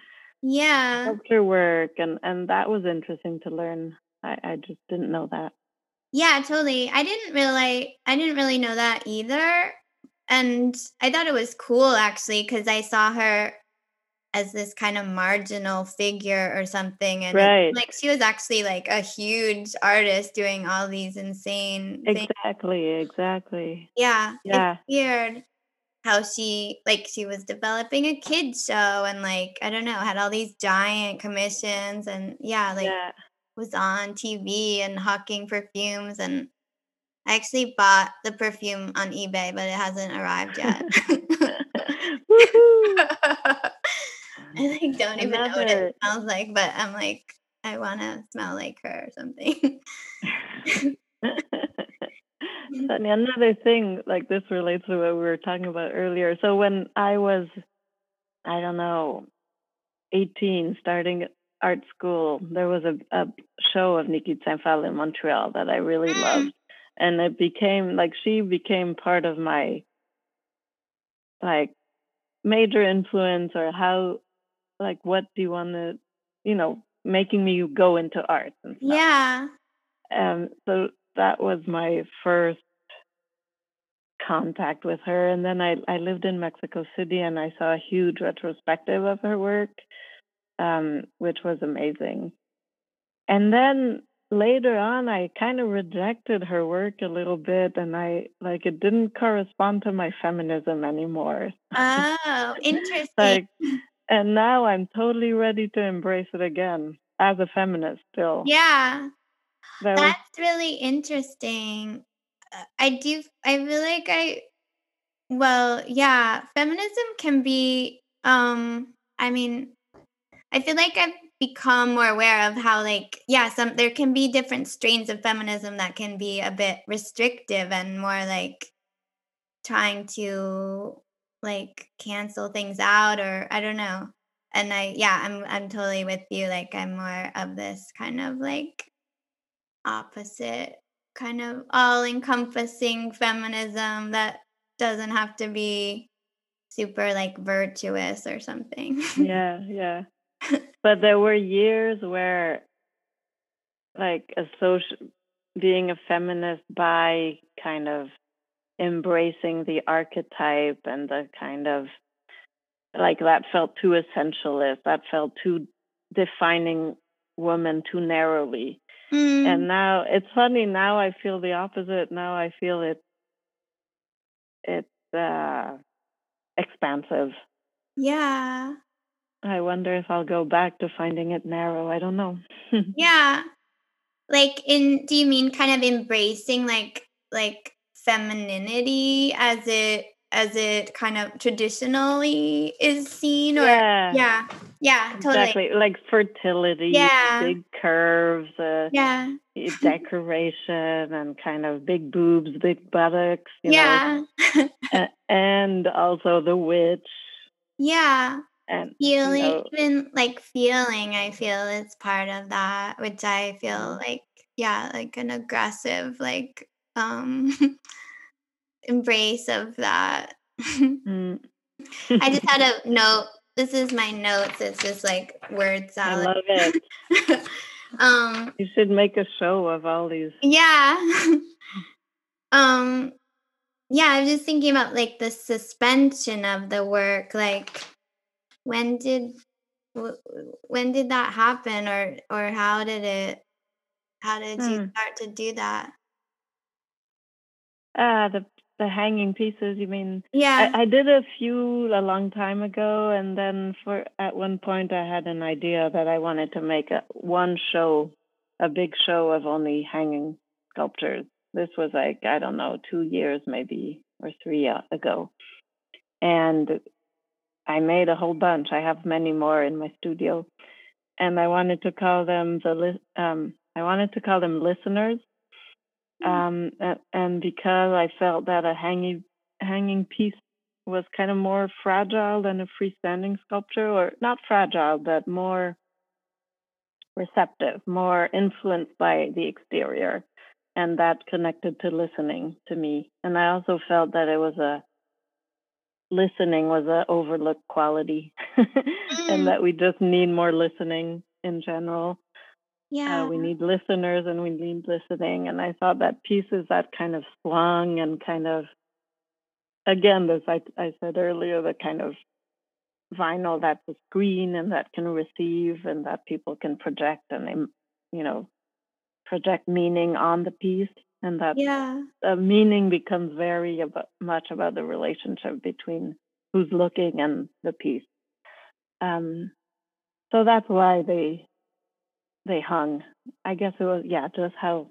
Yeah.
sculpture work and and that was interesting to learn. I I just didn't know that.
Yeah, totally. I didn't really I didn't really know that either. And I thought it was cool actually cuz I saw her as this kind of marginal figure or something and it, like she was actually like a huge artist doing all these insane things.
Exactly, exactly.
Yeah, it's
Yeah.
weird how she like she was developing a kids show and like I don't know, had all these giant commissions and yeah, like
Yeah.
was on TV and hawking perfumes and I actually bought the perfume on eBay, but it hasn't arrived yet. I like don't even know what it smells like, but I'm like, I want to smell like her or something.
Funny, another thing, like this relates to what we were talking about earlier. So when I was, I don't know, 18, starting art school, there was a, a show of Niki de Saint Phalle in Montreal that I really
Mm.
loved. And it became like she became part of my like major influence or how like what do you want to you know making me go into art and stuff
yeah.
um so that was my first contact with her and then i i lived in mexico city and i saw a huge retrospective of her work um which was amazing and then later on i kind of rejected her work a little bit and i like it didn't correspond to my feminism anymore
Oh, interesting.
like and now i'm totally ready to embrace it again as a feminist still
yeah. That's really interesting. Uh, I do I feel like I well, yeah, feminism can be um I mean, I feel like I've become more aware of how like yeah, some there can be different strains of feminism that can be a bit restrictive and more like trying to like cancel things out or I don't know. And I yeah, I'm I'm totally with you like I'm more of this kind of like opposite kind of all encompassing feminism that doesn't have to be super like virtuous or something.
yeah, yeah. But there were years where like a social being a feminist by kind of embracing the archetype and the kind of like that felt too essentialist that felt too defining women too narrowly mm. and now it's funny now i feel the opposite. Now i feel it it's uh expansive.
Yeah.
I wonder if i'll go back to finding it narrow. I don't know.
Yeah. Like in do you mean kind of embracing like like femininity as it as it kind of traditionally is seen or yeah. yeah, yeah totally.
Exactly like fertility yeah. big curves uh,
yeah.
decoration and kind of big boobs big buttocks yeah. And also the witch.
Yeah. And feeling you know, even like feeling i feel is part of that which i feel mm-hmm. like yeah like an aggressive like um embrace of that. Mm. i just had a note this is my notes it's just like word salad.
i love it. Um you should make a show of all these.
Yeah. Um yeah i was just thinking about like the suspension of the work like when did when did that happen or or how did it how did you hmm. start to do that?
Uh the the hanging pieces you mean?
Yeah.
I, I did a few a long time ago and then for at one point i had an idea that i wanted to make a one show a big show of only hanging sculptures. This was like i don't know two years maybe or three uh, ago. And I made a whole bunch. I have many more in my studio, and I wanted to call them the um, I wanted to call them listeners. Um, and because I felt that a hanging hanging piece was kind of more fragile than a freestanding sculpture, or not fragile, but more receptive, more influenced by the exterior, and that connected to listening to me. And I also felt that it was a listening was an overlooked quality mm. and that we just need more listening in general
yeah
uh, we need listeners and we need listening and i thought that pieces that kind of swung and kind of again this i, I said earlier the kind of vinyl that's a screen and that can receive and that people can project and they you know project meaning on the piece and that
yeah.
the meaning becomes very about, much about the relationship between who's looking and the piece. Um, so that's why they they hung. I guess it was yeah, just how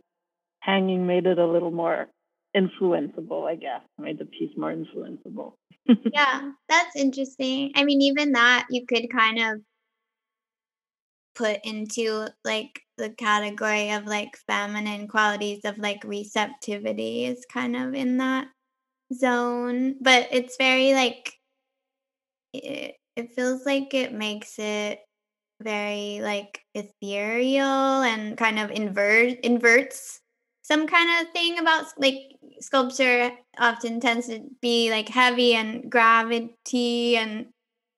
hanging made it a little more influenceable. I guess made the piece more influenceable.
yeah, that's interesting. I mean, even that you could kind of put into like the category of like feminine qualities of like receptivity is kind of in that zone but it's very like it, it feels like it makes it very like ethereal and kind of invert inverts some kind of thing about like sculpture often tends to be like heavy and gravity and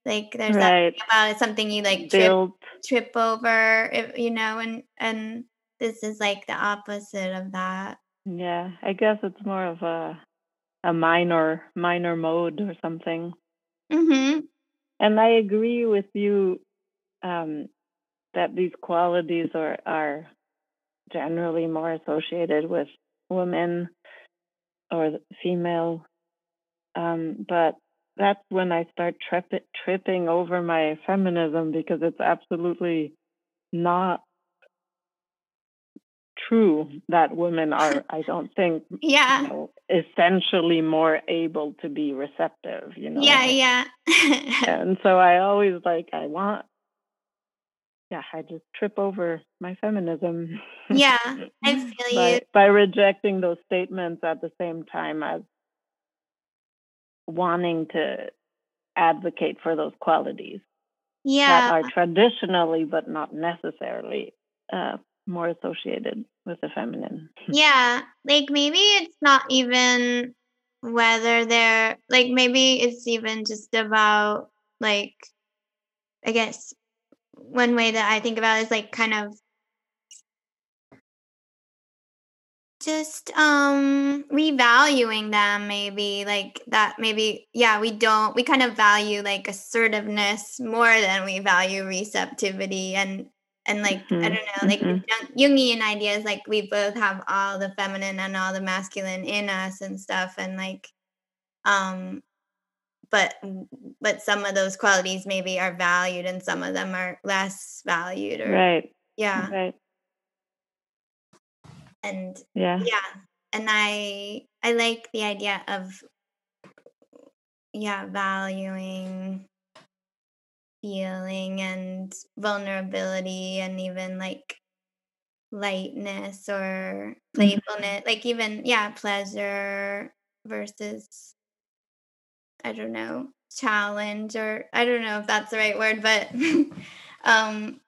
like there's right. that about it, something you like trip, trip over, if, you know, and and this is like the opposite of that.
Yeah, I guess it's more of a a minor minor mode or something.
Mm-hmm.
And I agree with you um, that these qualities are are generally more associated with women or female. Um, but that's when I start trip- tripping over my feminism because it's absolutely not true that women are, I don't think,
yeah,
you know, essentially more able to be receptive, you know.
Yeah, yeah.
and so I always like, I want, yeah, I just trip over my feminism.
Yeah, I feel
by,
you.
By rejecting those statements at the same time as wanting to advocate for those qualities
yeah
that are traditionally but not necessarily uh, more associated with the feminine.
yeah, like maybe it's not even whether they're like maybe it's even just about like I guess one way that I think about is like kind of just um revaluing them maybe like that maybe yeah we don't we kind of value like assertiveness more than we value receptivity and and like mm-hmm. i don't know like mm-hmm. jungian ideas like we both have all the feminine and all the masculine in us and stuff and like um but but some of those qualities maybe are valued and some of them are less valued or
right
yeah
right
and
yeah
yeah and i i like the idea of yeah valuing feeling and vulnerability and even like lightness or mm-hmm. playfulness mm-hmm. like even yeah pleasure versus i don't know challenge or i don't know if that's the right word but um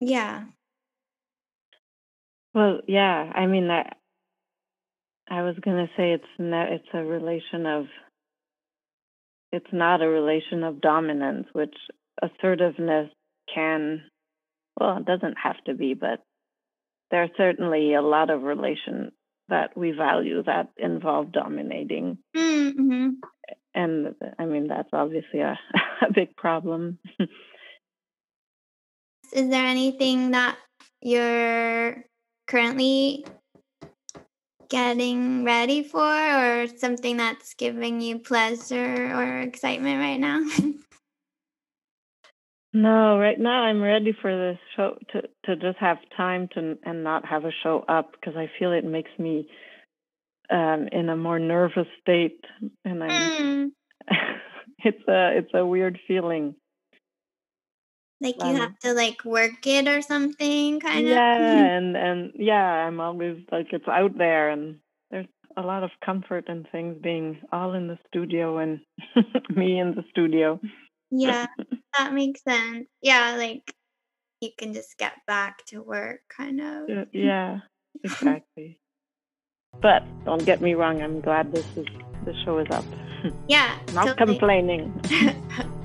yeah
well, yeah. I mean, I, I was gonna say it's not. It's a relation of. It's not a relation of dominance, which assertiveness can. Well, it doesn't have to be, but there are certainly a lot of relations that we value that involve dominating.
Mm-hmm.
And I mean, that's obviously a, a big problem.
Is there anything that you're currently getting ready for or something that's giving you pleasure or excitement right now?
no, right now I'm ready for this show to to just have time to and not have a show up because I feel it makes me um, in a more nervous state and I'm mm. it's a it's a weird feeling.
Like you um, have to like work it or something kind
of. Yeah, and and yeah, I'm always like it's out there and there's a lot of comfort and things being all in the studio and me in the studio.
Yeah, that makes sense. Yeah, like you can just get back to work kind of.
Yeah, exactly. but don't get me wrong, I'm glad this is the show is up.
Yeah.
Not totally. complaining.